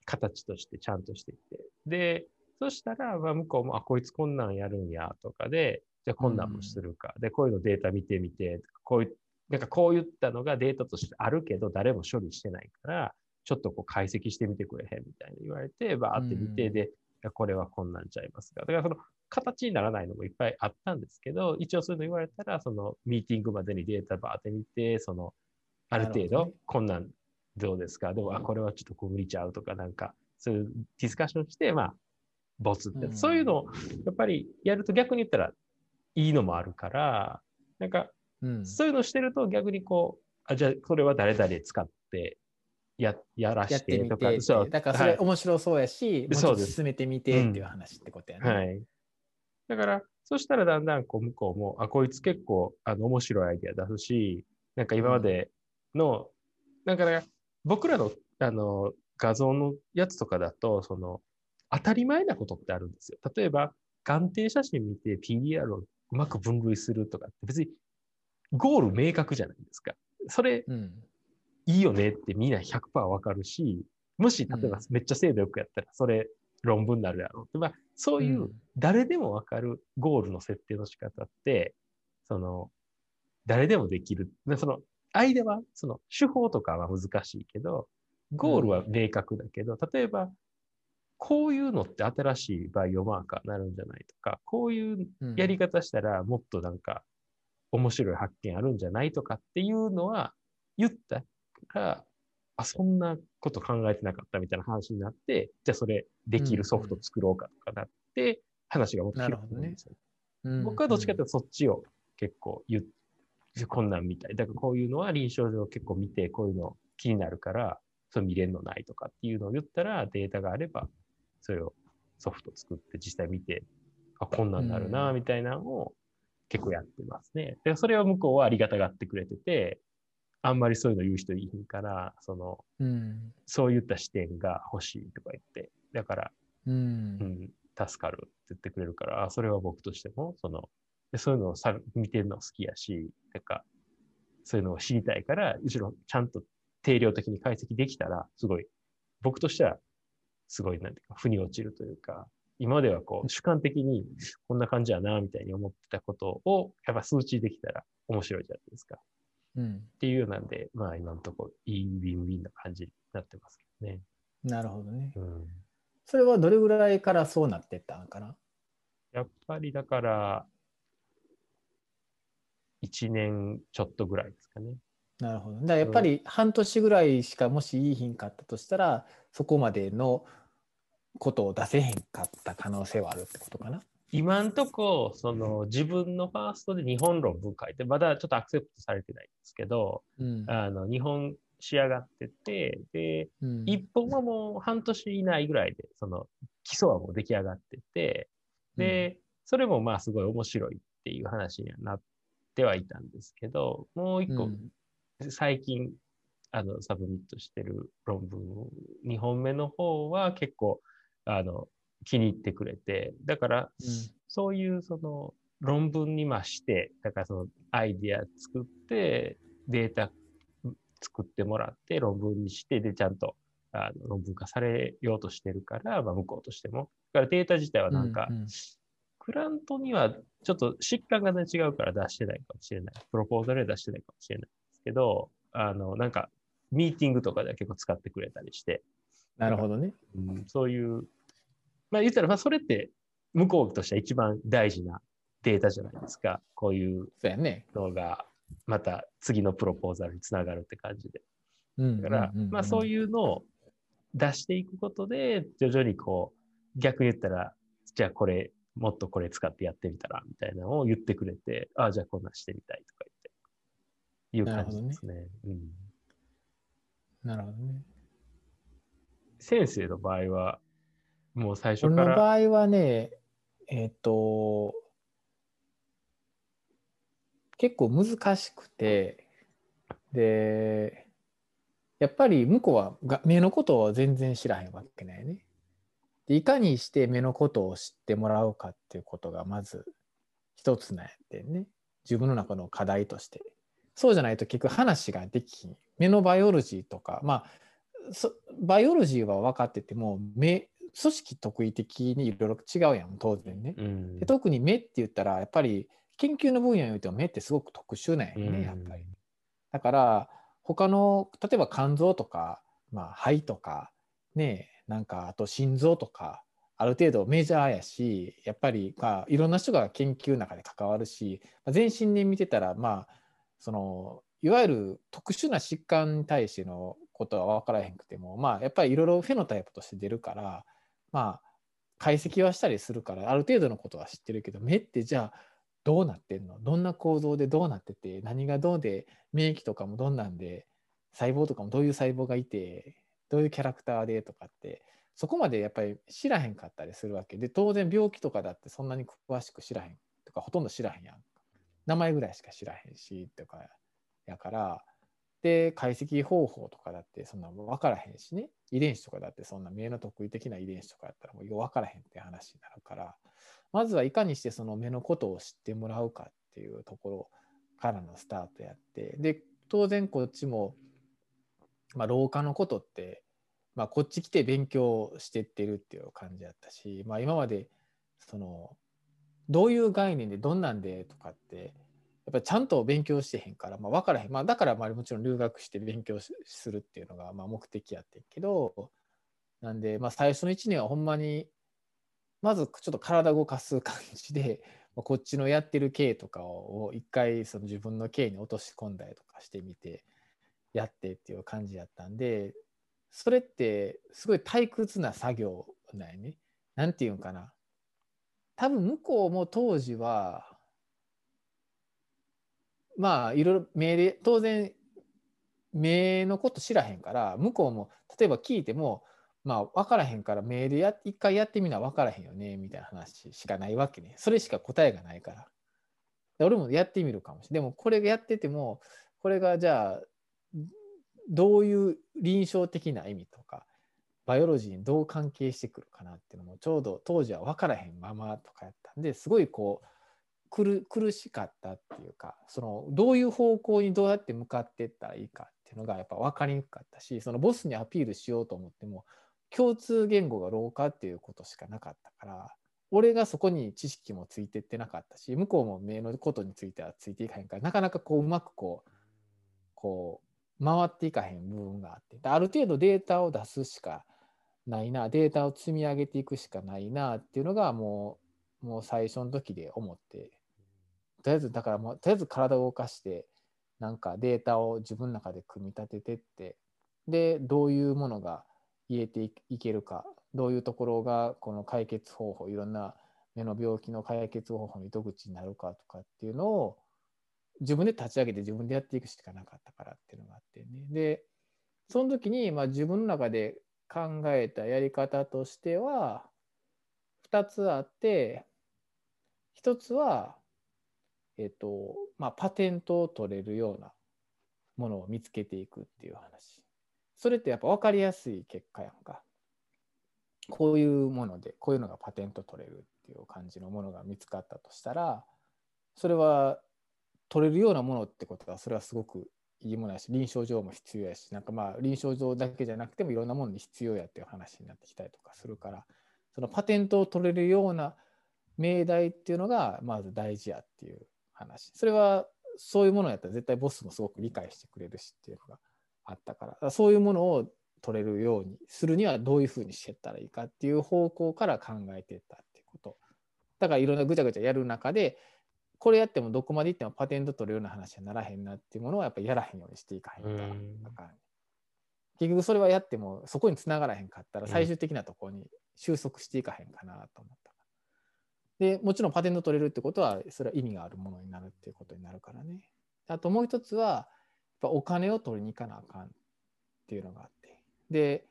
形としてちゃんとしていって。で、そしたら、まあ、向こうも、あ、こいつこんなんやるんや、とかで、じゃあこんなんもするか。うん、で、こういうのデータ見てみて、こういう、なんかこういったのがデータとしてあるけど、誰も処理してないから、ちょっとこう解析してみてくれへんみたいに言われて、バーって見て、で、これはこんなんちゃいますか。だからその形にならないのもいっぱいあったんですけど、一応そういうの言われたら、そのミーティングまでにデータバーって見て、そのある程度、こんなんどうですか、でも、あ、これはちょっとこう無理ちゃうとか、なんか、そういうディスカッションして、まあ、ボツって、そういうのをやっぱりやると逆に言ったらいいのもあるから、なんか、そういうのしてると逆にこう、あ、じゃあこれは誰々使ってややらしてとか。そうだからそれ面白そうやし、はい、もう進めてみてっていう話ってことやね。うん、はい。だから、そしたらだんだんこう向こうも、あ、こいつ結構あの面白いアイデア出すし、なんか今までの、うん、なんか、ね、僕らのあの画像のやつとかだと、その当たり前なことってあるんですよ。例えば、眼底写真見て PDR をうまく分類するとかって別にゴール明確じゃないですか。それ、うん、いいよねってみんな100%わかるし、もし、例えばめっちゃ精度よくやったら、それ論文になるやろう。まあ、そういう誰でもわかるゴールの設定の仕方って、その、誰でもできる。その、間は、その、手法とかは難しいけど、ゴールは明確だけど、例えば、こういうのって新しいバイオマーカーになるんじゃないとか、こういうやり方したらもっとなんか面白い発見あるんじゃないとかっていうのは言ったら、あ、そんなこと考えてなかったみたいな話になって、じゃあそれできるソフト作ろうかとかなって、話がもっと広くなるんですよ。ね、僕はどっちかというとそっちを結構言う、こんなんみたい。だからこういうのは臨床上結構見て、こういうの気になるから、それ見れるのないとかっていうのを言ったら、データがあれば、それをソフト作って実際見て、あ、こんなんなるな、みたいなのを結構やってますね。で、それを向こうはありがたがってくれてて、あんまりそういうの言う人いいから、その、うん、そういった視点が欲しいとか言って、だから、うん、うん、助かるって言ってくれるから、それは僕としても、その、でそういうのをさ見てるの好きやし、なんか、そういうのを知りたいから、むしろちゃんと定量的に解析できたら、すごい、僕としては、すごい、なんていうか、腑に落ちるというか、今まではこう、主観的にこんな感じやな、みたいに思ってたことを、やっぱ数値できたら面白いじゃないですか。うん、っていうようなんで、まあ今のところいいウィンウィンな感じになってますけどね。なるほどね。うん、それはどれぐらいからそうなってったのかな？やっぱりだから、1年ちょっとぐらいですかね。なるほど。だやっぱり半年ぐらいしかもしいい品かったとしたら、そこまでのことを出せへんかった可能性はあるってことかな？今んとこその自分のファーストで日本論文書いてまだちょっとアクセプトされてないんですけど、うん、あの日本仕上がっててで、うん、一本はもう半年以内ぐらいでその基礎はもう出来上がっててで、うん、それもまあすごい面白いっていう話にはなってはいたんですけどもう一個、最近あの submit してる論文2本目の方は結構あの気に入ってくれて、だから、うん、そういうその論文にまして、だからそのアイディア作って、データ作ってもらって論文にして、で、ちゃんとあの論文化されようとしてるから、まあ、向こうとしても。だからデータ自体はなんか、うんうん、クラントにはちょっと疾患が、ね、違うから出してないかもしれない。プロポーザルで出してないかもしれないですけど、あの、なんか、ミーティングとかでは結構使ってくれたりして。なるほどね。うん、そういうまあ言ったら、まあそれって向こうとしては一番大事なデータじゃないですか。こういうのがまた次のプロポーザルにつながるって感じで。だから、まあそういうのを出していくことで、徐々にこう、逆に言ったら、じゃあこれ、もっとこれ使ってやってみたら、みたいなのを言ってくれて、ああ、じゃあこんなしてみたいとか言って、いう感じですね。なるほどね。先生の場合は、もう最初から。の場合はね、えっ、ー、と、結構難しくて、で、やっぱり向こうは目のことを全然知らへんわけないね。でいかにして目のことを知ってもらうかっていうことがまず一つなんやってね。自分の中の課題として。そうじゃないと結局話ができん。目のバイオロジーとか、まあ、バイオロジーは分かってても目組織特異的にいろいろ違うやん当然ね、うん、で特に目って言ったらやっぱり研究の分野においては目ってすごく特殊なんやね、やっぱり。だから他の例えば肝臓とか、まあ、肺とかねなんかあと心臓とかある程度メジャーやしやっぱり、まあ、いろんな人が研究の中で関わるし、まあ、全身で見てたらまあそのいわゆる特殊な疾患に対してのことは分からへんくてもまあやっぱりいろいろフェノタイプとして出るからまあ解析はしたりするからある程度のことは知ってるけど目ってじゃあどうなってんの？どんな構造でどうなってて何がどうで免疫とかもどんなんで細胞とかもどういう細胞がいてどういうキャラクターでとかってそこまでやっぱり知らへんかったりするわけ。で当然病気とかだってそんなに詳しく知らへんとかほとんど知らへんやん。名前ぐらいしか知らへんしとかやからで解析方法とかだってそんな分からへんしね。遺伝子とかだってそんな目の特異的な遺伝子とかやったらもうよう分からへんって話になるからまずはいかにしてその目のことを知ってもらうかっていうところからのスタートやってで当然こっちも、まあ、老化のことって、まあ、こっち来て勉強してってるっていう感じやったし、まあ、今までそのどういう概念でどんなんでとかってっぱりちゃんと勉強してへんから、まあ、分からへん、まあ、だからまあもちろん留学して勉強するっていうのがまあ目的やってんけどなんで、まあ、最初の1年はほんまにまずちょっと体動かす感じで、まあ、こっちのやってる経とかを一回その自分の経に落とし込んだりとかしてみてやってっていう感じやったんでそれってすごい退屈な作業なんやね。なんていうんかな。多分向こうも当時はまあいろいろ命令当然目のこと知らへんから向こうも例えば聞いてもまあ分からへんから命令や一回やってみな分からへんよねみたいな話しかないわけね。それしか答えがないから。俺もやってみるかもしれないでもこれやっててもこれがじゃあどういう臨床的な意味とかバイオロジーにどう関係してくるかなっていうのもちょうど当時は分からへんままとかやったんですごいこう苦苦しかったっていうかそのどういう方向にどうやって向かっていったらいいかっていうのがやっぱ分かりにくかったしそのボスにアピールしようと思っても共通言語が廊下っていうことしかなかったから俺がそこに知識もついてってなかったし向こうも目のことについてはついていかへんからなかなかこううまくこうこう回っていかへん部分があってある程度データを出すしかないなデータを積み上げていくしかないなっていうのがもうもう最初の時で思ってとりあえずだからもうとりあえず体を動かしてなんかデータを自分の中で組み立ててってでどういうものが言えていけるかどういうところがこの解決方法いろんな目の病気の解決方法の糸口になるかとかっていうのを自分で立ち上げて自分でやっていくしかなかったからっていうのがあってね。でその時にまあ自分の中で考えたやり方としては2つあって1つはえっとまあパテントを取れるようなものを見つけていくっていう話。それってやっぱ分かりやすい結果やんか。こういうものでこういうのがパテント取れるっていう感じのものが見つかったとしたらそれは取れるようなものってことはそれはすごくいいものやし臨床上も必要やしなんかまあ臨床上だけじゃなくてもいろんなものに必要やっていう話になってきたりとかするからそのパテントを取れるような命題っていうのがまず大事やっていう話。それはそういうものやったら絶対ボスもすごく理解してくれるしっていうのがあったから。そういうものを取れるようにするにはどういうふうにしてったらいいかっていう方向から考えていったっていうこと。だからいろんなぐちゃぐちゃやる中でこれやってもどこまでいってもパテント取るような話にならへんなっていうものはやっぱりやらへんようにしていかへんから、結局それはやってもそこにつながらへんかったら最終的なところに収束していかへんかなと思った。でもちろんパテント取れるってことはそれは意味があるものになるっていうことになるからね。あともう一つはやっぱお金を取りに行かなあかんっていうのがあって。で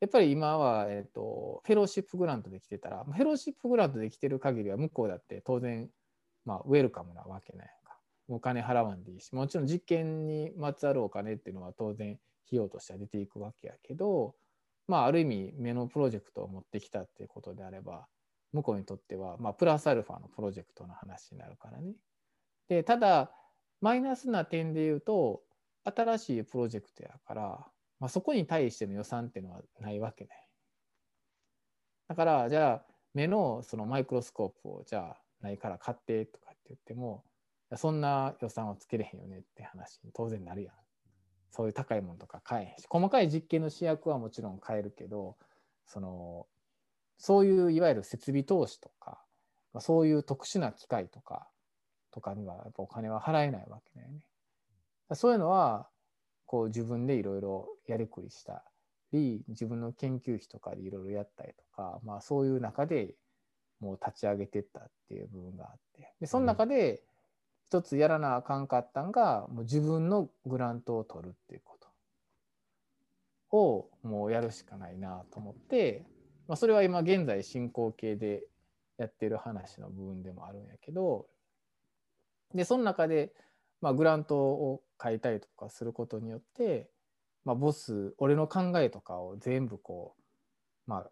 やっぱり今は、えーと、フェローシップグラントで来てたらフェローシップグラントで来てる限りは向こうだって当然まあ、ウェルカムなわけないか。お金払わんでいいし、もちろん実験にまつわるお金っていうのは当然費用としては出ていくわけやけど、まあ、ある意味目のプロジェクトを持ってきたっていうことであれば、向こうにとっては、まあ、プラスアルファのプロジェクトの話になるからね。で、ただ、マイナスな点で言うと、新しいプロジェクトやから、まあ、そこに対しての予算っていうのはないわけない。だから、じゃあ、目のそのマイクロスコープをじゃあないから買ってとかって言ってもそんな予算をつけれへんよねって話に当然なるやん。そういう高いものとか買えへんし細かい実験の主役はもちろん買えるけどそのそういういわゆる設備投資とかそういう特殊な機械とかとかにはやっぱお金は払えないわけだよね。そういうのはこう自分でいろいろやりくりしたり自分の研究費とかでいろいろやったりとか、まあ、そういう中でもう立ち上げてったっていう部分があってでその中で一つやらなあかんかったんがもう自分のグラントを取るっていうことをもうやるしかないなと思って、まあ、それは今現在進行形でやってる話の部分でもあるんやけどでその中で、まあ、グラントを書いたりとかすることによって、まあ、ボス俺の考えとかを全部こうまあ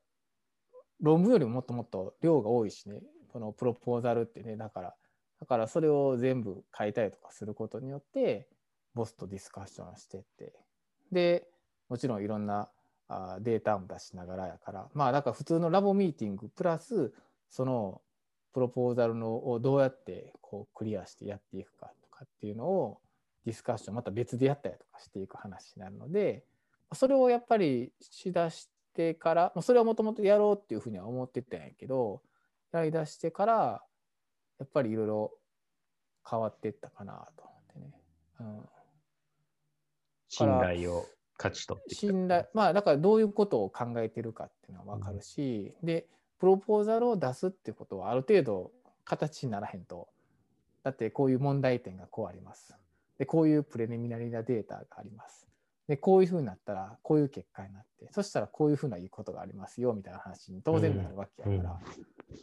論文よりももっともっと量が多いしねこのプロポーザルってねだからだからそれを全部書いたりとかすることによってボスとディスカッションしてって。でもちろんいろんなあデータも出しながらやから。まあだから普通のラボミーティングプラスそのプロポーザルのをどうやってこうクリアしてやっていくかとかっていうのをディスカッションまた別でやったりとかしていく話になるのでそれをやっぱりしだしてからそれはもともとやろうっていうふうには思ってたんやけどやりだしてからやっぱりいろいろ変わっていったかなと思ってね。うん、信頼を。勝ち取って信頼まあだからどういうことを考えてるかっていうのは分かるし、うん、でプロポーザルを出すってことはある程度形にならへんと。だってこういう問題点がこうあります。でこういうプレミナリーなデータがあります。でこういうふうになったらこういう結果になってそしたらこういうふうないいことがありますよみたいな話に当然なるわけやから、うん、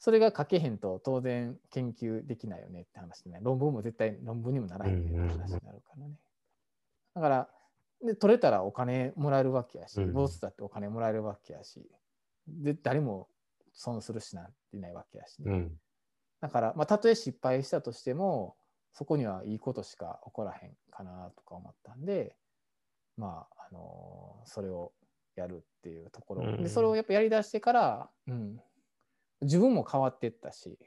それが書けへんと当然研究できないよねって話でね。論文も絶対論文にもならへんって話になるからね、だからで取れたらお金もらえるわけやし、ボスだってお金もらえるわけやしで誰も損するしなんていないわけやしね、うん、だからまあたとえ失敗したとしてもそこにはいいことしか起こらへんかなとか思ったんでまああのー、それをやるっていうところ、うん、でそれをやっぱやりだしてから、うん、自分も変わっていったし、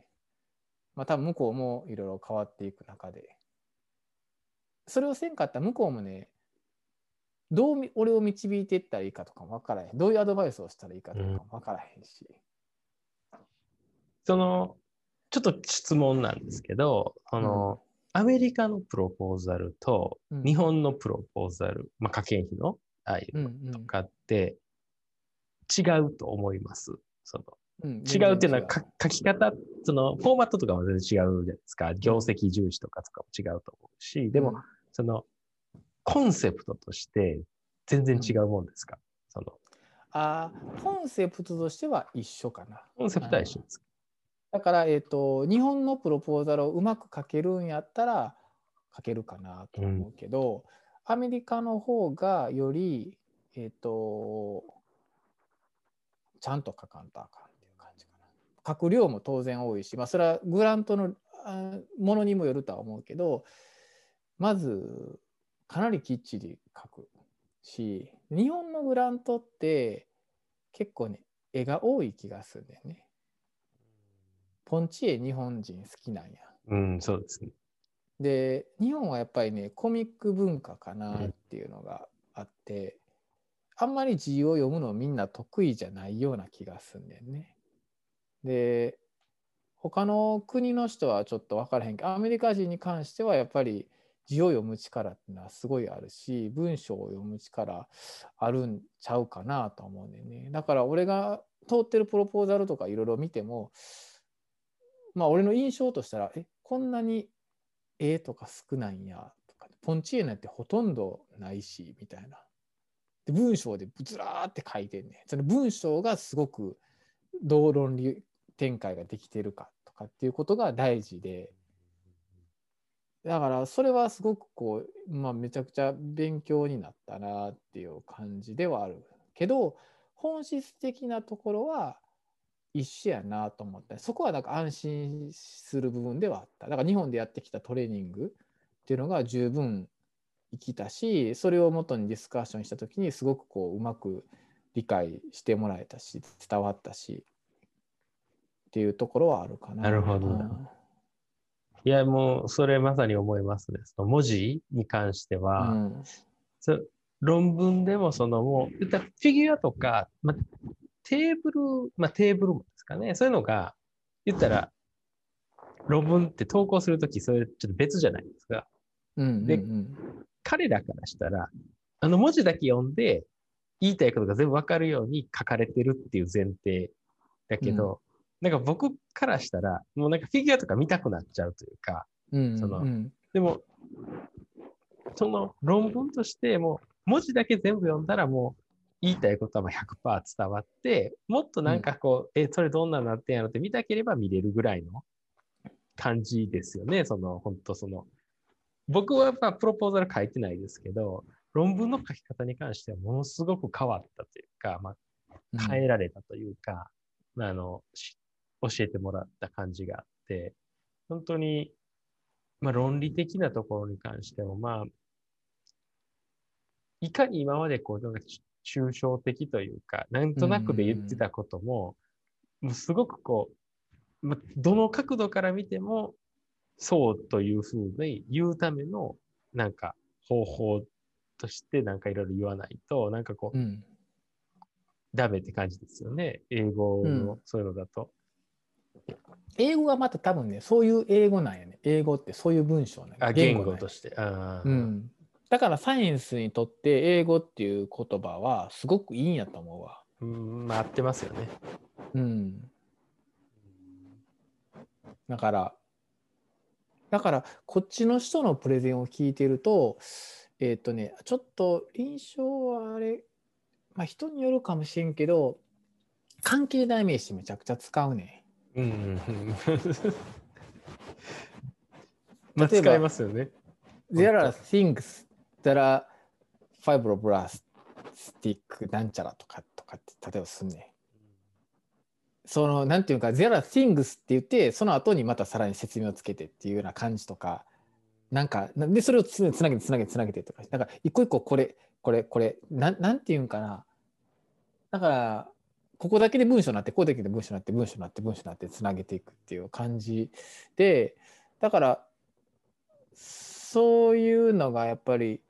まあ、多分向こうもいろいろ変わっていく中で。それをせんかったら向こうもねどう俺を導いていったらいいかとかも分からへん。どういうアドバイスをしたらいいかとかも分からへんし、うん、そのちょっと質問なんですけど、その、うん、アメリカのプロポーザルと日本のプロポーザル、うん、まあ、家計費のああいうのとかって違うと思います？そのうん、違うっていうのは書き方、そのフォーマットとかも全然違うじゃないですか。業績重視とかとかも違うと思うし、でも、そのコンセプトとして全然違うもんですか、そのあコンセプトとしては一緒かな。コンセプトは一緒です。だから、えーと、日本のプロポーザルをうまく書けるんやったら書けるかなと思うけど、うん、アメリカの方がより、えっ、ー、と、ちゃんと書かんとあかんっていう感じかな。書く量も当然多いし、まあ、それはグラントのものにもよるとは思うけど、まず、かなりきっちり書くし、日本のグラントって結構ね、絵が多い気がするんだよね。ポンチ絵日本人好きなんや。うん、そうですね。で、日本はやっぱりね、コミック文化かなっていうのがあって、うん、あんまり字を読むのみんな得意じゃないような気がすんだよね。で、他の国の人はちょっと分からへんけど、アメリカ人に関してはやっぱり字を読む力っていうのはすごいあるし、文章を読む力あるんちゃうかなと思うんだよね。だから俺が通ってるプロポーザルとかいろいろ見ても、まあ俺の印象としたらえこんなに絵とか少ないんやとかポンチ絵なんてほとんどないしみたいな。で文章でずらーって書いてんねその文章がすごくどう論理展開ができてるかとかっていうことが大事でだからそれはすごくこう、まあ、めちゃくちゃ勉強になったなっていう感じではあるけど本質的なところは一緒やなと思ったそこはなんか安心する部分ではあった。だから日本でやってきたトレーニングっていうのが十分生きたしそれをもとにディスカッションした時にすごくこううまく理解してもらえたし伝わったし。っていうところはあるかな。なるほど、いやもうそれまさに思いますね。その文字に関しては、うん、論文でもそのもうフィギュアとか、まテーブル、まあ、テーブルもですかね、そういうのが、言ったら、論文って投稿するとき、それちょっと別じゃないですか。うんうんうん、で、彼らからしたら、あの文字だけ読んで、言いたいことが全部わかるように書かれてるっていう前提だけど、うん、なんか僕からしたら、もうなんかフィギュアとか見たくなっちゃうというか、うんうんうん、そのでも、その論文としても文字だけ全部読んだらもう言いたいことは100%伝わって、もっとなんかこう、うん、え、それどんななってんやろって見たければ見れるぐらいの感じですよね。その、本当その、僕はまあプロポーザル書いてないですけど、論文の書き方に関してはものすごく変わったというか、まあ、変えられたというか、うん、あの、教えてもらった感じがあって、本当に、まあ、論理的なところに関しても、まあ、いかに今までこう、なんか抽象的というか、なんとなくで言ってたことも、もうすごくこう、ま、どの角度から見ても、そうというふうに言うための、なんか方法としてなんかいろいろ言わないと、なんかこう、うん、ダメって感じですよね。英語のそういうのだと。うん、英語がまた多分ね、そういう英語なんやね。英語ってそういう文章なんや、ね。あ、言語として。あうん。だからサイエンスにとって英語っていう言葉はすごくいいんやと思うわ。うん、まあ合ってますよね。うん。だから、だからこっちの人のプレゼンを聞いてると、えっ、ー、とね、ちょっと印象はあれ、まあ人によるかもしれんけど、関係代名詞めちゃくちゃ使うね。うん。まあ使いますよね。There are things たら、ファイブロブラスティックなんちゃらとかとかって例えばすんねそのなんていうか「ゼラ things」って言ってその後にまたさらに説明をつけてっていうような感じとかなんかでそれをつなげてつなげてつなげてとかなんか一個一個これこれこれななんていうんかなだからここだけで文章になってここだけで文章になって文章になって文章になってつなげていくっていう感じでだからそういうのがやっぱり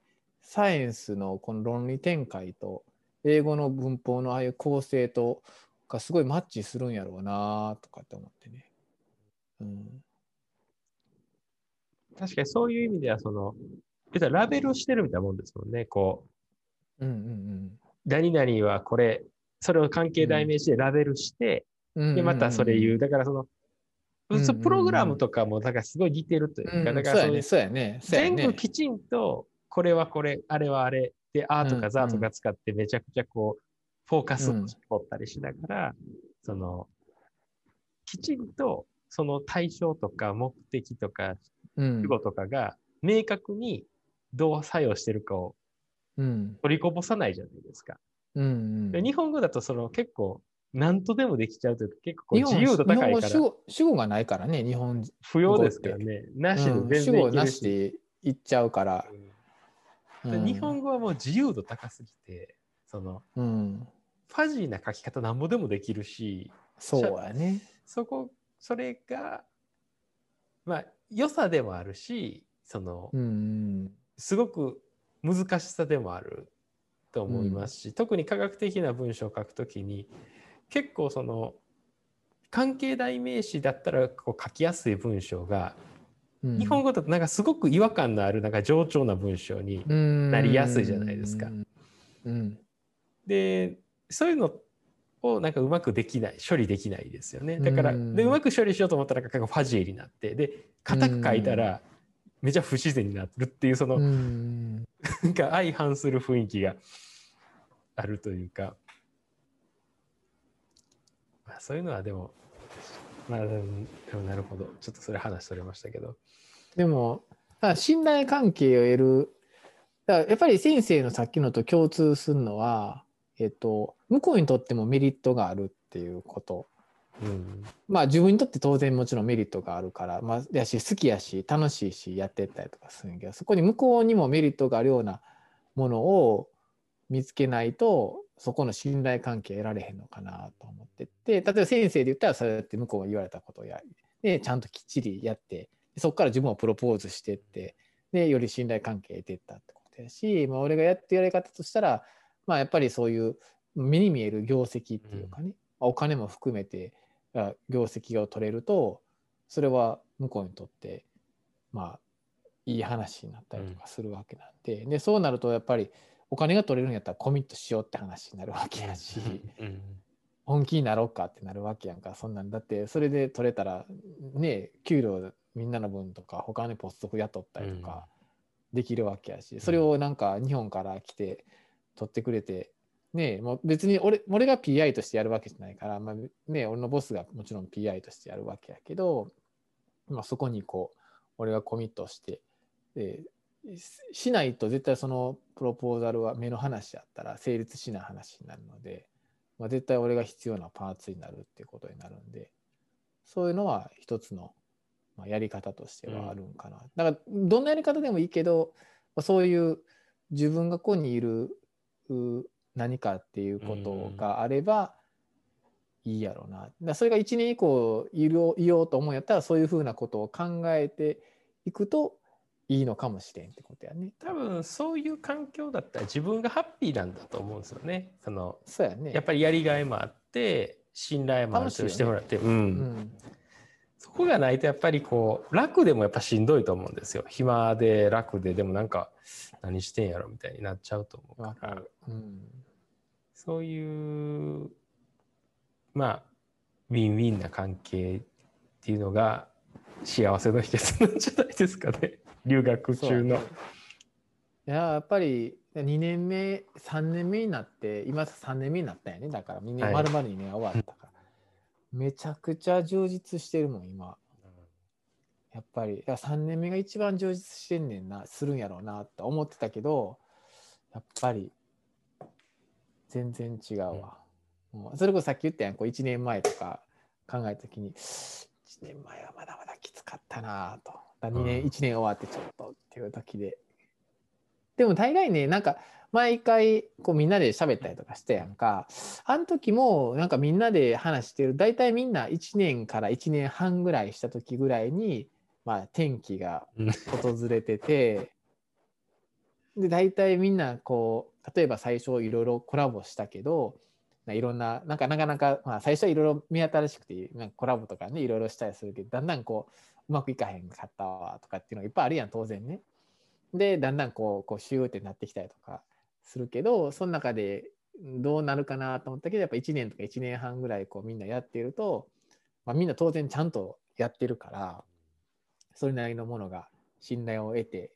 サイエンスのこの論理展開と英語の文法のああいう構成とがすごいマッチするんやろうなとかって思ってね。うん、確かにそういう意味では、その、ラベルしてるみたいなもんですもんね、こう。うんうんうん。何々はこれ、それを関係代名詞でラベルして、うん、で、またそれ言う。だからその、うんプログラムとかも、だからすごい似てるというか、うん、だからそうやね、そうやね。全部きちんと、これはこれ、あれはあれ、で、あーとかザーとか使ってめちゃくちゃこう、フォーカスを取ったりしながら、その、きちんとその対象とか目的とか、主語とかが明確にどう作用してるかを取りこぼさないじゃないですか。うんうん、日本語だとその結構何とでもできちゃうというか結構自由度高いから。主語主語がないからね、日本不要ですからね。なしで全然、主語なしでいっちゃうから、うん、日本語はもう自由度高すぎて、その、うん、ファジーな書き方なんぼでもできるし、そうやね。そこ、それが、まあ、良さでもあるし、その、うん、すごく難しさでもあると思いますし、うん、特に科学的な文章を書くときに、結構その、関係代名詞だったらこう書きやすい文章が、うん、日本語だとなんかすごく違和感のあるなんか冗長な文章になりやすいじゃないですか。うん、でそういうのをなんかうまくできない処理できないですよね。だから、うん、でうまく処理しようと思ったらなんかファジーになってで硬く書いたらめちゃ不自然になるっていうその、うん、なんか相反する雰囲気があるというか、まあ、そういうのはでもまあでもなるほど。ちょっとそれ話それましたけど。でも信頼関係を得る。やっぱり先生のさっきのと共通するのはえっと、向こうにとってもメリットがあるっていうこと。うん、まあ自分にとって当然もちろんメリットがあるから、まあ、やし好きやし楽しいしやってったりとかするんやけどそこに向こうにもメリットがあるようなものを見つけないとそこの信頼関係得られへんのかなと思ってて例えば先生で言ったらそうやって向こうが言われたことをやでちゃんときっちりやってそこから自分をプロポーズしてってでより信頼関係得てったってことやし、まあ、俺がやってやり方としたらまあ、やっぱりそういう目に見える業績っていうかね、うん、お金も含めて業績を取れるとそれは向こうにとってまあいい話になったりとかするわけなんでうん、でそうなるとやっぱりお金が取れるんやったらコミットしようって話になるわけやし、うん、本気になろうかってなるわけやんか。そんなんだってそれで取れたらね給料みんなの分とか他にポスト雇ったりとかできるわけやし、それをなんか日本から来て取ってくれて、ねもう別に俺俺が PI としてやるわけじゃないから、まあね、俺のボスがもちろん PI としてやるわけやけど、まあ、そこにこう俺がコミットしてでしないと絶対そのプロポーザルは目の話やったら成立しない話になるので、まあ、絶対俺が必要なパーツになるっていうことになるんでそういうのは一つの、まあ、やり方としてはあるんかな、うん、だからどんなやり方でもいいけどそういう自分がここにいる何かっていうことがあればいいやろうな。だそれが1年以降いるいようと思うんやったらそういうふうなことを考えていくといいのかもしれんってことやね。多分そういう環境だったら自分がハッピーなんだと思うんですよね。そのそうやね。やっぱりやりがいもあって信頼もあるとしてもらって、ね、うん、うん、そこがないとやっぱりこう楽でもやっぱしんどいと思うんですよ。暇で楽ででもなんか何してんやろみたいになっちゃうと思うから、うん、そういうまあウィンウィンな関係っていうのが幸せの秘訣なんじゃないですかね留学中の。いややっぱり2年目3年目になって今3年目になったよね。だから2年、丸々2年終わったから。めちゃくちゃ充実してるもん今。やっぱり。3年目が一番充実してんねんな。するんやろうなと思ってたけどやっぱり全然違うわ、うん、もうそれこそさっき言ったやんこう1年前とか考えた時に1年前はまだまだきつかったなと2年、うん、1年終わってちょっとっていう時で。でも大概ねなんか毎回こうみんなで喋ったりとかしてやんか。あの時もなんかみんなで話してる大体みんな1年から1年半ぐらいした時ぐらいにまあ、天気が訪れてて。で大体みんなこう例えば最初いろいろコラボしたけどいろんな、なんかなかなか、まあ、最初はいろいろ目新しくて、なんかコラボとかね、いろいろしたりするけど、だんだんこう、うまくいかへんかったわとかっていうのがいっぱいあるやん、当然ね。で、だんだんこう、こうシューってなってきたりとかするけど、その中でどうなるかなと思ったけど、やっぱ1年とか1年半ぐらいこうみんなやってると、まあ、みんな当然ちゃんとやってるから、それなりのものが信頼を得て、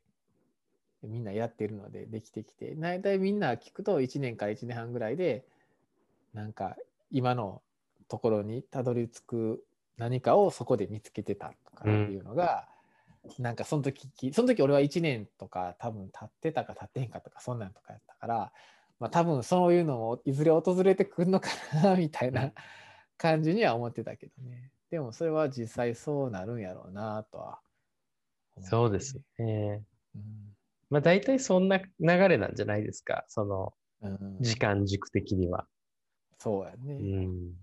みんなやってるのでできてきて、大体みんな聞くと1年から1年半ぐらいで、なんか今のところにたどり着く何かをそこで見つけてたとかっていうのが、うん、なんかその時その時俺は1年とか多分経ってたか経ってへんかとかそんなんとかやったから、まあ、多分そういうのもいずれ訪れてくるのかなみたいな感じには思ってたけどね。でもそれは実際そうなるんやろうなとはそうですね、うん、まあ大体そんな流れなんじゃないですかその時間軸的には、そうやね。うん、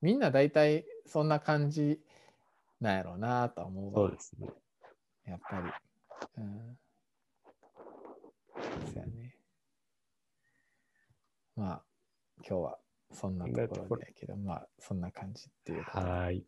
みんな大体そんな感じなんやろうなと思うそうですね。やっぱり。うん。そうやね。まあ、今日はそんなところでやけど、まあ、そんな感じっていうはい。